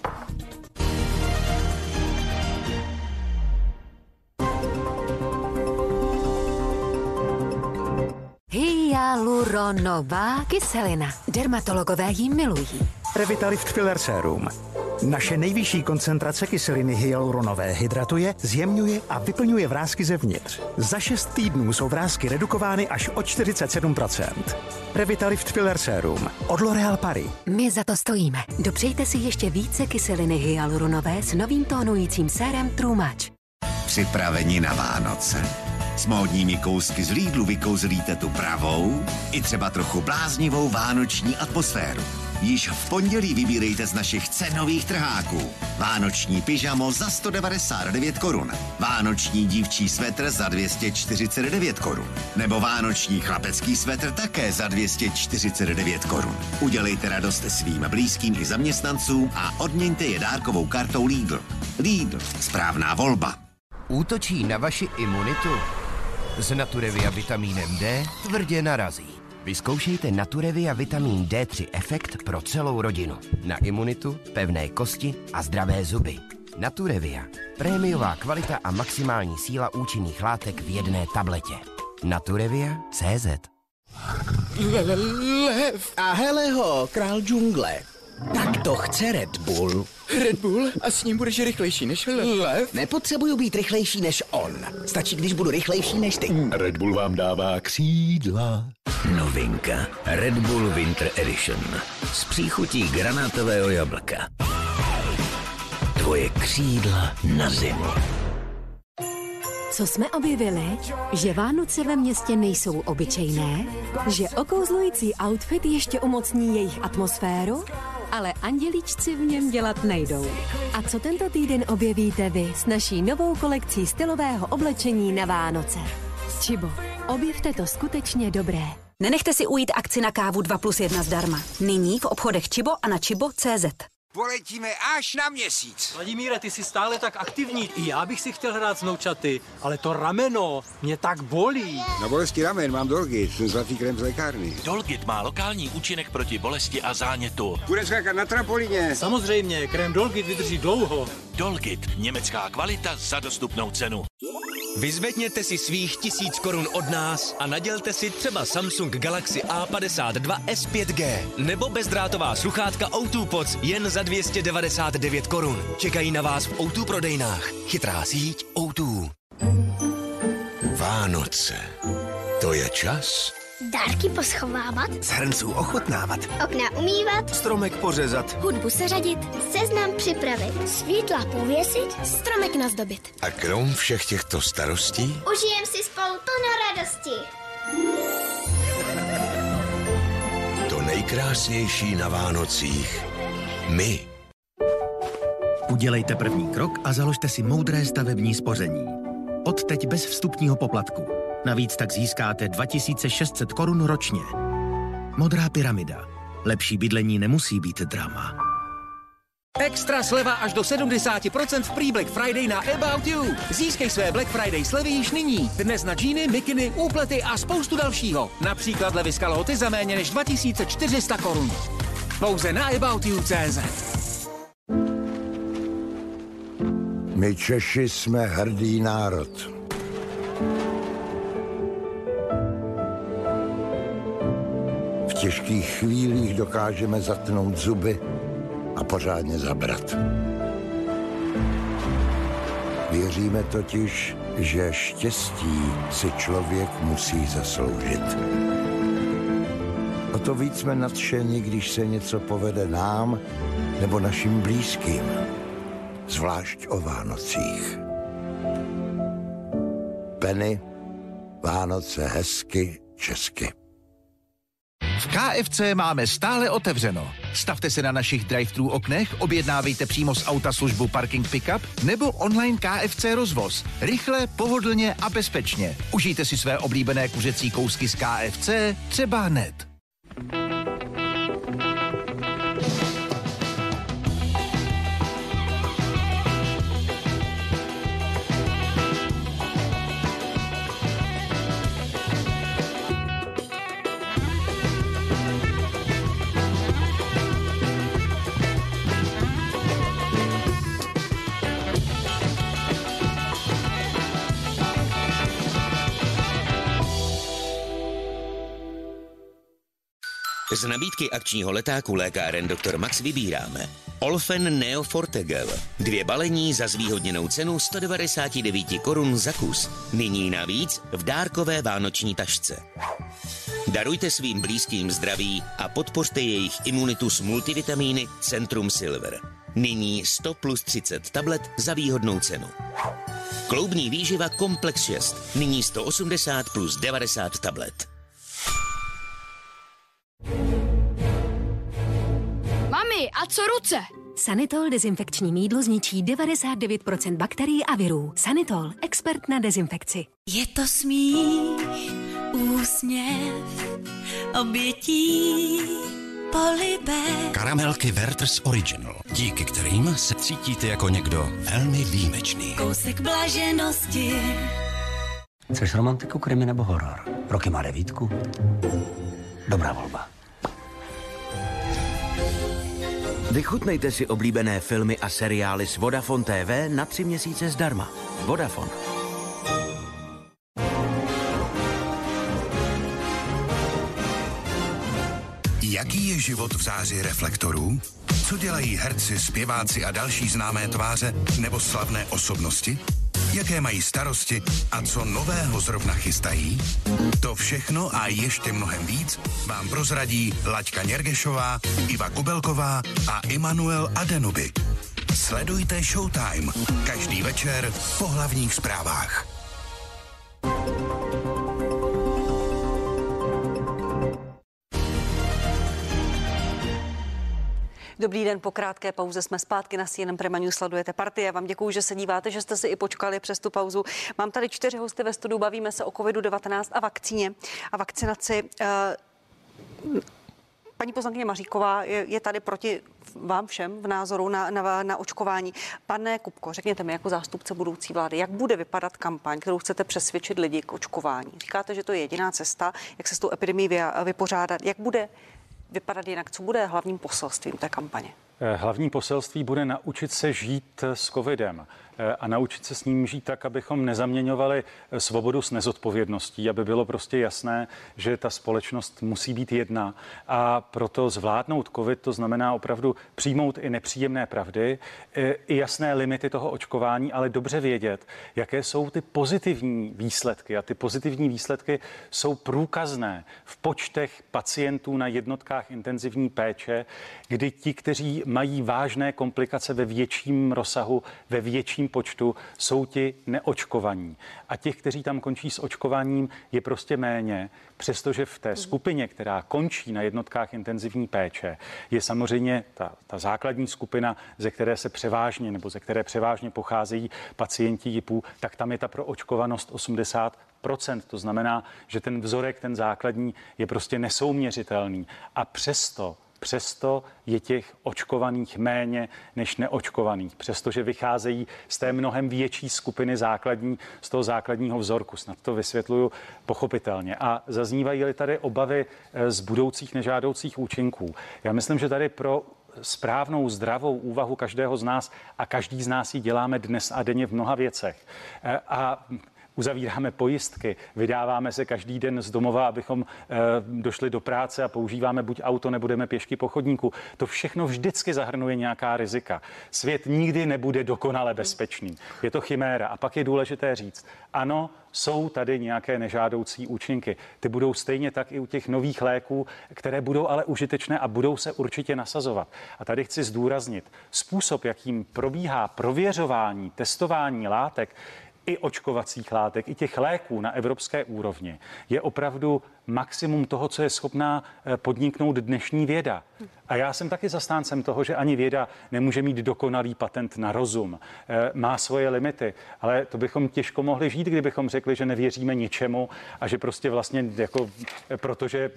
Hyaluronová kyselina. Dermatologové ji milují. Revitalift Filler Serum. Naše nejvyšší koncentrace kyseliny hyaluronové hydratuje, zjemňuje a vyplňuje vrázky zevnitř. Za 6 týdnů jsou vrázky redukovány až o 47%. Revitalift Filler Serum od L'Oréal Paris. My za to stojíme. Dopřejte si ještě více kyseliny hyaluronové s novým tónujícím sérem True Match. Připraveni na Vánoce? S módními kousky z Lidlu vykouzlíte tu pravou i třeba trochu bláznivou vánoční atmosféru. Již v pondělí vybírejte z našich cenových trháků. Vánoční pyžamo za 199 korun. Vánoční dívčí svetr za 249 korun. Nebo vánoční chlapecký svetr také za 249 korun. Udělejte radost svým blízkým i zaměstnancům a odměňte je dárkovou kartou Lidl. Lidl, správná volba. Útočí na vaši imunitu? S Naturevia vitamínem D tvrdě narazí. Vyzkoušejte Naturevia vitamin D3 efekt pro celou rodinu. Na imunitu, pevné kosti a zdravé zuby. Naturevia. Prémiová kvalita a maximální síla účinných látek v jedné tabletě. Naturevia CZ. Lev a Heleho, král džungle. Tak to chce Red Bull. Red Bull? A s ním budeš rychlejší než lev? Nepotřebuju být rychlejší než on. Stačí, když budu rychlejší než ty. Red Bull vám dává křídla. Novinka. Red Bull Winter Edition. S příchutí granátového jablka. Tvoje křídla na zimu. Co jsme objevili? Že Vánoce ve městě nejsou obyčejné, že okouzlující outfit ještě umocní jejich atmosféru ale anděličci v něm dělat nejdou. A co tento týden objevíte vy s naší novou kolekcí stylového oblečení na Vánoce? Čibo, objevte to skutečně dobré. Nenechte si ujít akci na kávu 2 plus 1 zdarma. Nyní v obchodech Čibo a na čibo.cz. Poletíme až na měsíc. Vladimíre, ty jsi stále tak aktivní. I já bych si chtěl hrát s noučaty, ale to rameno mě tak bolí. Na bolesti ramen mám Dolgit, ten zlatý krem z lékárny. Dolgit má lokální účinek proti bolesti a zánětu. Bude skákat na trampolině. Samozřejmě, krém Dolgit vydrží dlouho. Dolgit, německá kvalita za dostupnou cenu. Vyzvedněte si svých tisíc korun od nás a nadělte si třeba Samsung Galaxy A52 S5G nebo bezdrátová sluchátka O2 Pods jen za 299 korun. Čekají na vás v O2 prodejnách. Chytrá síť O2. Vánoce. To je čas Dárky poschovávat, z hrnců ochutnávat, okna umývat, stromek pořezat hudbu seřadit, seznam připravit, světla pověsit, stromek nazdobit. a krom všech těchto starostí Užijem si spolu plno radosti. to nejkrásnější na Vánocích. My. Udělejte první krok a založte si moudré stavební spoření. Odteď bez vstupního poplatku. Navíc tak získáte 2600 korun ročně. Modrá pyramida. Lepší bydlení nemusí být drama. Extra sleva až do 70% v prý Black Friday na About You. Získej své Black Friday slevy již nyní. Dnes na džíny, mikiny, úplety a spoustu dalšího. Například levy z kalhoty za méně než 2400 korun. Pouze na About You CZ. My Češi jsme hrdý národ. V těžkých chvílích dokážeme zatnout zuby a pořádně zabrat. Věříme totiž, že štěstí si člověk musí zasloužit. To víc jsme nadšeni, když se něco povede nám nebo našim blízkým zvlášť o Vánocích. Penny, Vánoce hezky, česky. V KFC máme stále otevřeno. Stavte se na našich drive-thru oknech, objednávejte přímo z auta službu Parking Pickup nebo online KFC rozvoz. Rychle, pohodlně a bezpečně. Užijte si své oblíbené kuřecí kousky z KFC třeba hned. Z nabídky akčního letáku lékáren Dr. Max vybíráme Olfen Neo Fortegel. Dvě balení za zvýhodněnou cenu 199 korun za kus. Nyní navíc v dárkové vánoční tašce. Darujte svým blízkým zdraví a podpořte jejich imunitu s multivitamíny Centrum Silver. Nyní 100 plus 30 tablet za výhodnou cenu. Kloubní výživa Komplex 6. Nyní 180 plus 90 tablet. Mami, a co ruce? Sanitol dezinfekční mídlo zničí 99% bakterií a virů. Sanitol, expert na dezinfekci. Je to smích, úsměv, obětí, polibek. Karamelky Werther's Original, díky kterým se cítíte jako někdo velmi výjimečný. Kousek blaženosti. Chceš romantiku, krimi nebo horor? Roky má devítku? Dobrá volba. Vychutnejte si oblíbené filmy a seriály s Vodafone TV na tři měsíce zdarma. Vodafone. Jaký je život v záři reflektorů? Co dělají herci, zpěváci a další známé tváře nebo slavné osobnosti? Jaké mají starosti a co nového zrovna chystají? To všechno a ještě mnohem víc vám prozradí Laďka Něrgešová, Iva Kubelková a Immanuel Adenuby. Sledujte Showtime každý večer po hlavních zprávách. Dobrý den, po krátké pauze jsme zpátky na CNN Prima News, sledujete partie. Vám děkuji, že se díváte, že jste si i počkali přes tu pauzu. Mám tady čtyři hosty ve studiu, bavíme se o COVID-19 a vakcíně a vakcinaci. Eh, Paní poslankyně Maříková je, je tady proti vám všem v názoru na, na, na očkování. Pane Kupko, řekněte mi jako zástupce budoucí vlády, jak bude vypadat kampaň, kterou chcete přesvědčit lidi k očkování? Říkáte, že to je jediná cesta, jak se s tou epidemí vypořádat. Jak bude vypadat jinak? Co bude hlavním poselstvím té kampaně? Eh, hlavní poselství bude naučit se žít s covidem. A naučit se s ním žít tak, abychom nezaměňovali svobodu s nezodpovědností, aby bylo prostě jasné, že ta společnost musí být jedna a proto zvládnout COVID, to znamená opravdu přijmout i nepříjemné pravdy, i jasné limity toho očkování, ale dobře vědět, jaké jsou ty pozitivní výsledky. A ty pozitivní výsledky jsou průkazné v počtech pacientů na jednotkách intenzivní péče, kdy ti, kteří mají vážné komplikace ve větším rozsahu, ve větším počtu jsou ti neočkovaní. A těch, kteří tam končí s očkováním, je prostě méně, přestože v té mhm. skupině, která končí na jednotkách intenzivní péče, je samozřejmě ta, ta základní skupina, ze které se převážně nebo ze které převážně pocházejí pacienti JIPů, tak tam je ta proočkovanost 80% To znamená, že ten vzorek, ten základní, je prostě nesouměřitelný. A přesto Přesto je těch očkovaných méně než neočkovaných, přestože vycházejí z té mnohem větší skupiny základní, z toho základního vzorku. Snad to vysvětluju pochopitelně. A zaznívají-li tady obavy eh, z budoucích nežádoucích účinků. Já myslím, že tady pro správnou, zdravou úvahu každého z nás a každý z nás ji děláme dnes a denně v mnoha věcech. Eh, a uzavíráme pojistky, vydáváme se každý den z domova, abychom e, došli do práce a používáme buď auto, nebudeme pěšky po chodníku. To všechno vždycky zahrnuje nějaká rizika. Svět nikdy nebude dokonale bezpečný. Je to chiméra. A pak je důležité říct, ano, jsou tady nějaké nežádoucí účinky. Ty budou stejně tak i u těch nových léků, které budou ale užitečné a budou se určitě nasazovat. A tady chci zdůraznit, způsob, jakým probíhá prověřování, testování látek, i očkovacích látek, i těch léků na evropské úrovni je opravdu maximum toho, co je schopná eh, podniknout dnešní věda. A já jsem taky zastáncem toho, že ani věda nemůže mít dokonalý patent na rozum. Eh, má svoje limity, ale to bychom těžko mohli žít, kdybychom řekli, že nevěříme ničemu a že prostě vlastně jako, eh, protože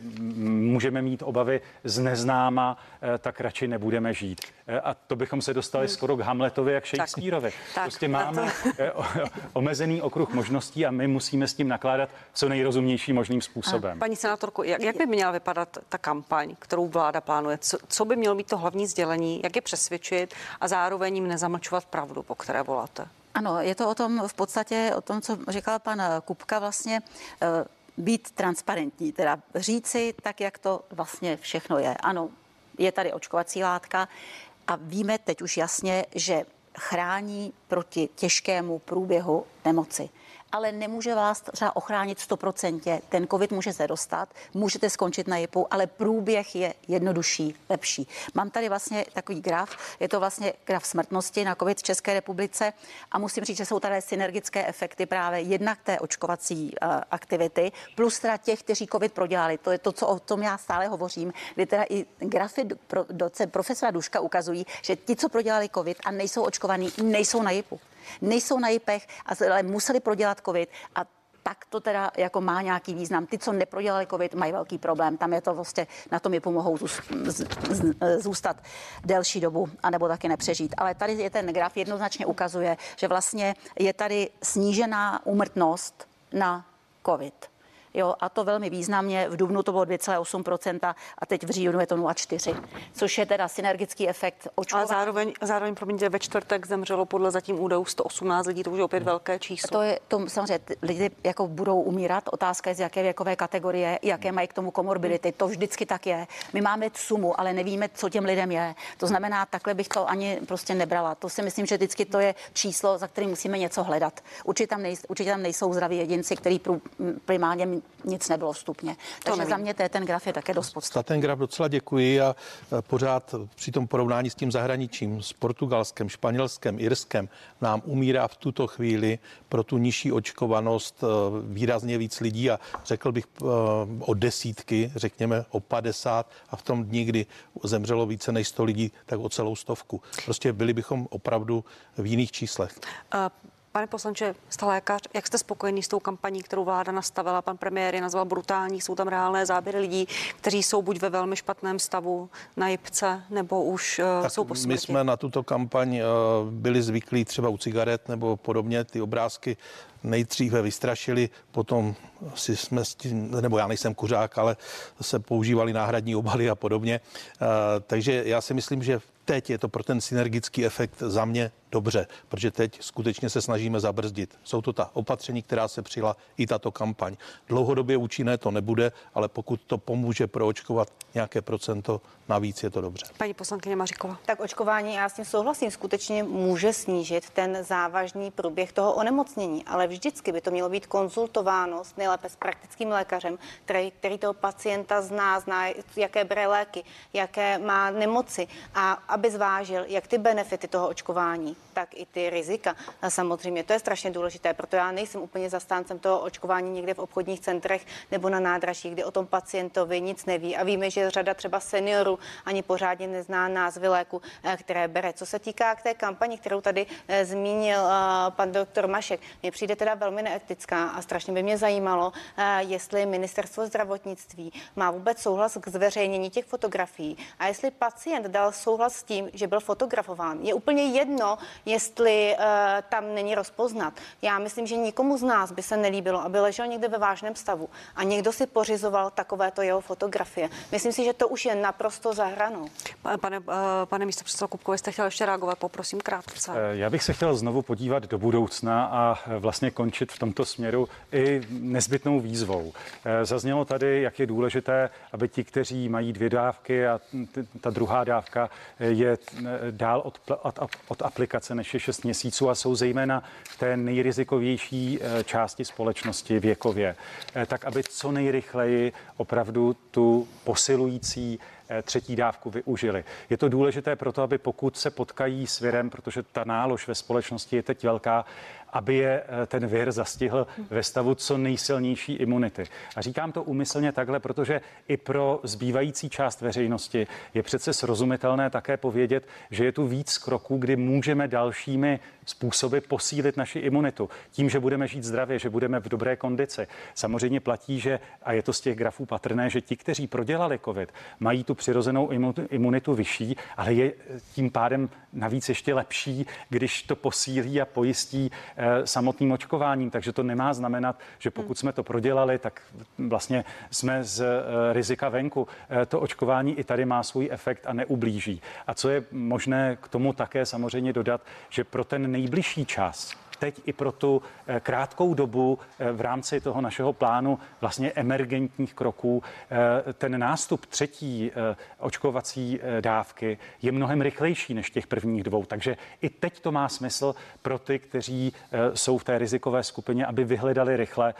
můžeme mít obavy z neznáma, tak radši nebudeme žít. A to bychom se dostali skoro k Hamletovi jak Shakespeareovi. Prostě máme omezený okruh možností a my musíme s tím nakládat co nejrozumnějším možným způsobem. Paní senátorko, jak, jak by měla vypadat ta kampaň, kterou vláda plánuje? Co, co by mělo být to hlavní sdělení? Jak je přesvědčit a zároveň jim nezamlčovat pravdu, po které voláte? Ano, je to o tom v podstatě, o tom, co říkal pan Kupka vlastně, eh, být transparentní, teda říci tak, jak to vlastně všechno je. Ano, je tady očkovací látka a víme teď už jasně, že chrání proti těžkému průběhu nemoci ale nemůže vás třeba ochránit 100%. Ten covid může se dostat, můžete skončit na JIPu, ale průběh je jednodušší, lepší. Mám tady vlastně takový graf, je to vlastně graf smrtnosti na covid v České republice a musím říct, že jsou tady synergické efekty právě jednak té očkovací uh, aktivity, plus teda těch, kteří covid prodělali. To je to, co o tom já stále hovořím, kdy teda i grafy pro, doce, profesora Duška ukazují, že ti, co prodělali covid a nejsou očkovaní, nejsou na JIPu nejsou na JIPech, ale museli prodělat COVID a tak to teda jako má nějaký význam. Ty, co neprodělali covid, mají velký problém. Tam je to vlastně, na tom je pomohou zůstat delší dobu, anebo taky nepřežít. Ale tady je ten graf jednoznačně ukazuje, že vlastně je tady snížená úmrtnost na covid jo, a to velmi významně. V dubnu to bylo 2,8% a teď v říjnu je to 0,4, což je teda synergický efekt očkování. A zároveň, zároveň promiňte, ve čtvrtek zemřelo podle zatím údajů 118 lidí, to už je opět velké číslo. To je, to samozřejmě lidi jako budou umírat, otázka je z jaké věkové kategorie, jaké mají k tomu komorbidity, to vždycky tak je. My máme sumu, ale nevíme, co těm lidem je. To znamená, takhle bych to ani prostě nebrala. To si myslím, že vždycky to je číslo, za kterým musíme něco hledat. Určitě tam, nej, určitě tam nejsou zdraví jedinci, kteří primárně nic nebylo vstupně. Takže nevím. za mě ten graf je také dost podstatný. Za ten graf docela děkuji a e, pořád při tom porovnání s tím zahraničím, s Portugalskem, Španělskem, Irskem, nám umírá v tuto chvíli pro tu nižší očkovanost e, výrazně víc lidí a řekl bych e, o desítky, řekněme o 50 a v tom dní, kdy zemřelo více než 100 lidí, tak o celou stovku. Prostě byli bychom opravdu v jiných číslech. A Pane poslanče, jste lékař, jak jste spokojený s tou kampaní, kterou vláda nastavila? Pan premiér je nazval brutální, jsou tam reálné záběry lidí, kteří jsou buď ve velmi špatném stavu na jipce, nebo už uh, Tak jsou po my jsme na tuto kampaň eh, byli zvyklí třeba u cigaret nebo podobně. Ty obrázky nejdříve vystrašili, potom si jsme s tím, nebo já nejsem kuřák, ale se používali náhradní obaly a podobně. Eh, Takže já si myslím, že teď je to pro ten synergický efekt za mě dobře, protože teď skutečně se snažíme zabrzdit. Jsou to ta opatření, která se přijela i tato kampaň. Dlouhodobě účinné to nebude, ale pokud to pomůže proočkovat nějaké procento navíc, je to dobře. Paní poslankyně Maříková. Tak očkování, já s tím souhlasím, skutečně může snížit ten závažný průběh toho onemocnění, ale vždycky by to mělo být konzultováno s nejlépe s praktickým lékařem, který, který toho pacienta zná, zná, jaké bere léky, jaké má nemoci a aby zvážil, jak ty benefity toho očkování, tak i ty rizika. Samozřejmě to je strašně důležité, proto já nejsem úplně zastáncem toho očkování někde v obchodních centrech nebo na nádražích, kde o tom pacientovi nic neví. A víme, že řada třeba seniorů ani pořádně nezná názvy léku, eh, které bere. Co se týká k té kampani, kterou tady eh, zmínil eh, pan doktor Mašek, mně přijde teda velmi neetická a strašně by mě zajímalo, jestli ministerstvo zdravotnictví má vůbec souhlas k zveřejnění těch fotografií a jestli pacient dal souhlas s tím, že byl fotografován. Je úplně jedno, jestli eh, tam není rozpoznat. Já myslím, že nikomu z nás by se nelíbilo, aby ležel někde ve vážném stavu a někdo si pořizoval takovéto jeho fotografie. Myslím si, že to už je naprosto za hranou. Pa- Pane, eh, pane místo předsedo Kupko, jste chtěl ještě reagovat, poprosím krátce. Eh, Já bych se chtěl znovu podívat do budoucna a vlastně končit v tomto směru i nezbytnou výzvou. Zaznělo tady, jak je důležité, aby ti, kteří mají dvě dávky a ta druhá dávka je dál od, od, od aplikace než je 6 měsíců a jsou zejména v té nejrizikovější eh, části společnosti věkově, eh, tak aby co nejrychleji opravdu tu posilující eh, třetí dávku využili. Je to důležité proto, aby pokud se potkají s virem, protože ta nálož ve společnosti je teď velká, aby je eh, ten vir zastihl ve stavu co nejsilnější imunity. A říkám to úmyslně takhle, protože i pro zbývající část veřejnosti je přece srozumitelné také povědět, že je tu víc kroků, kdy můžeme dalšími způsoby posílit naši imunitu. Tím, že budeme žít zdravě, že budeme v dobré kondici. Samozřejmě platí, že, a je to z těch grafů patrné, že ti, kteří prodělali COVID, mají tu přirozenou imu- imunitu vyšší, ale je tím pádem navíc ještě lepší, když to posílí a pojistí eh, samotným očkováním. Takže to nemá znamenat, že pokud jsme to prodělali, tak vlastně jsme z eh, rizika venku. Eh, To očkování i tady má svůj efekt a neublíží. A co je možné k tomu také samozřejmě dodat, že pro ten nejbližší čas, teď i pro tu eh, krátkou dobu eh, v rámci toho našeho plánu vlastně emergentních kroků eh, ten nástup třetí očkovací dávky je mnohem rychlejší než těch prvních dvou. Takže i teď to má smysl pro ty, kteří jsou v té rizikové skupině, aby vyhledali rychle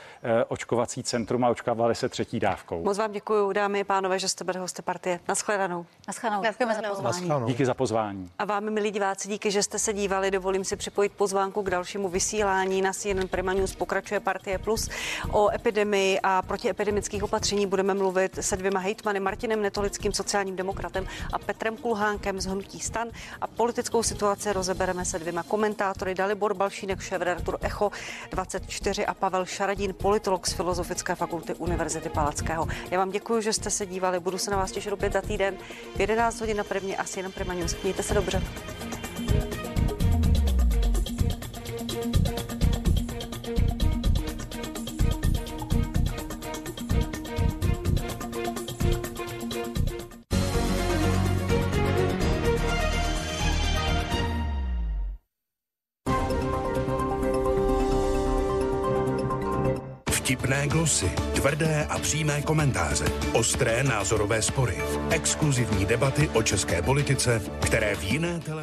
očkovací centrum a očkovali se třetí dávkou. Moc vám děkuji, dámy a pánové, že jste byli hosty partie. Naschledanou. Naschledanou. Děkujeme za pozvání. Díky za pozvání. A vám, milí diváci, díky, že jste se dívali. Dovolím si připojit pozvánku k dalšímu vysílání. Na CNN Prima News pokračuje Partie Plus. O epidemii a protiepidemických opatření budeme mluvit se dvěma hejtmany, Martinem Netolickým, sociálním demokratem a Petrem Kulhánkem z Hnutí Stan. A politickou situaci rozebereme se dvěma komentátory, Dalibor Balšínek, šéf-redaktor Echo 24 a Pavel Šaradín, politolog z Filozofické fakulty Univerzity Palackého. Já vám děkuji, že jste se dívali. Budu se na vás těšit opět za týden v 11 hodin na prvně asi jenom Prima News. Mějte se dobře. Glosy, tvrdé a přímé komentáře, ostré názorové spory, exkluzivní debaty o české politice, které v jiné televizi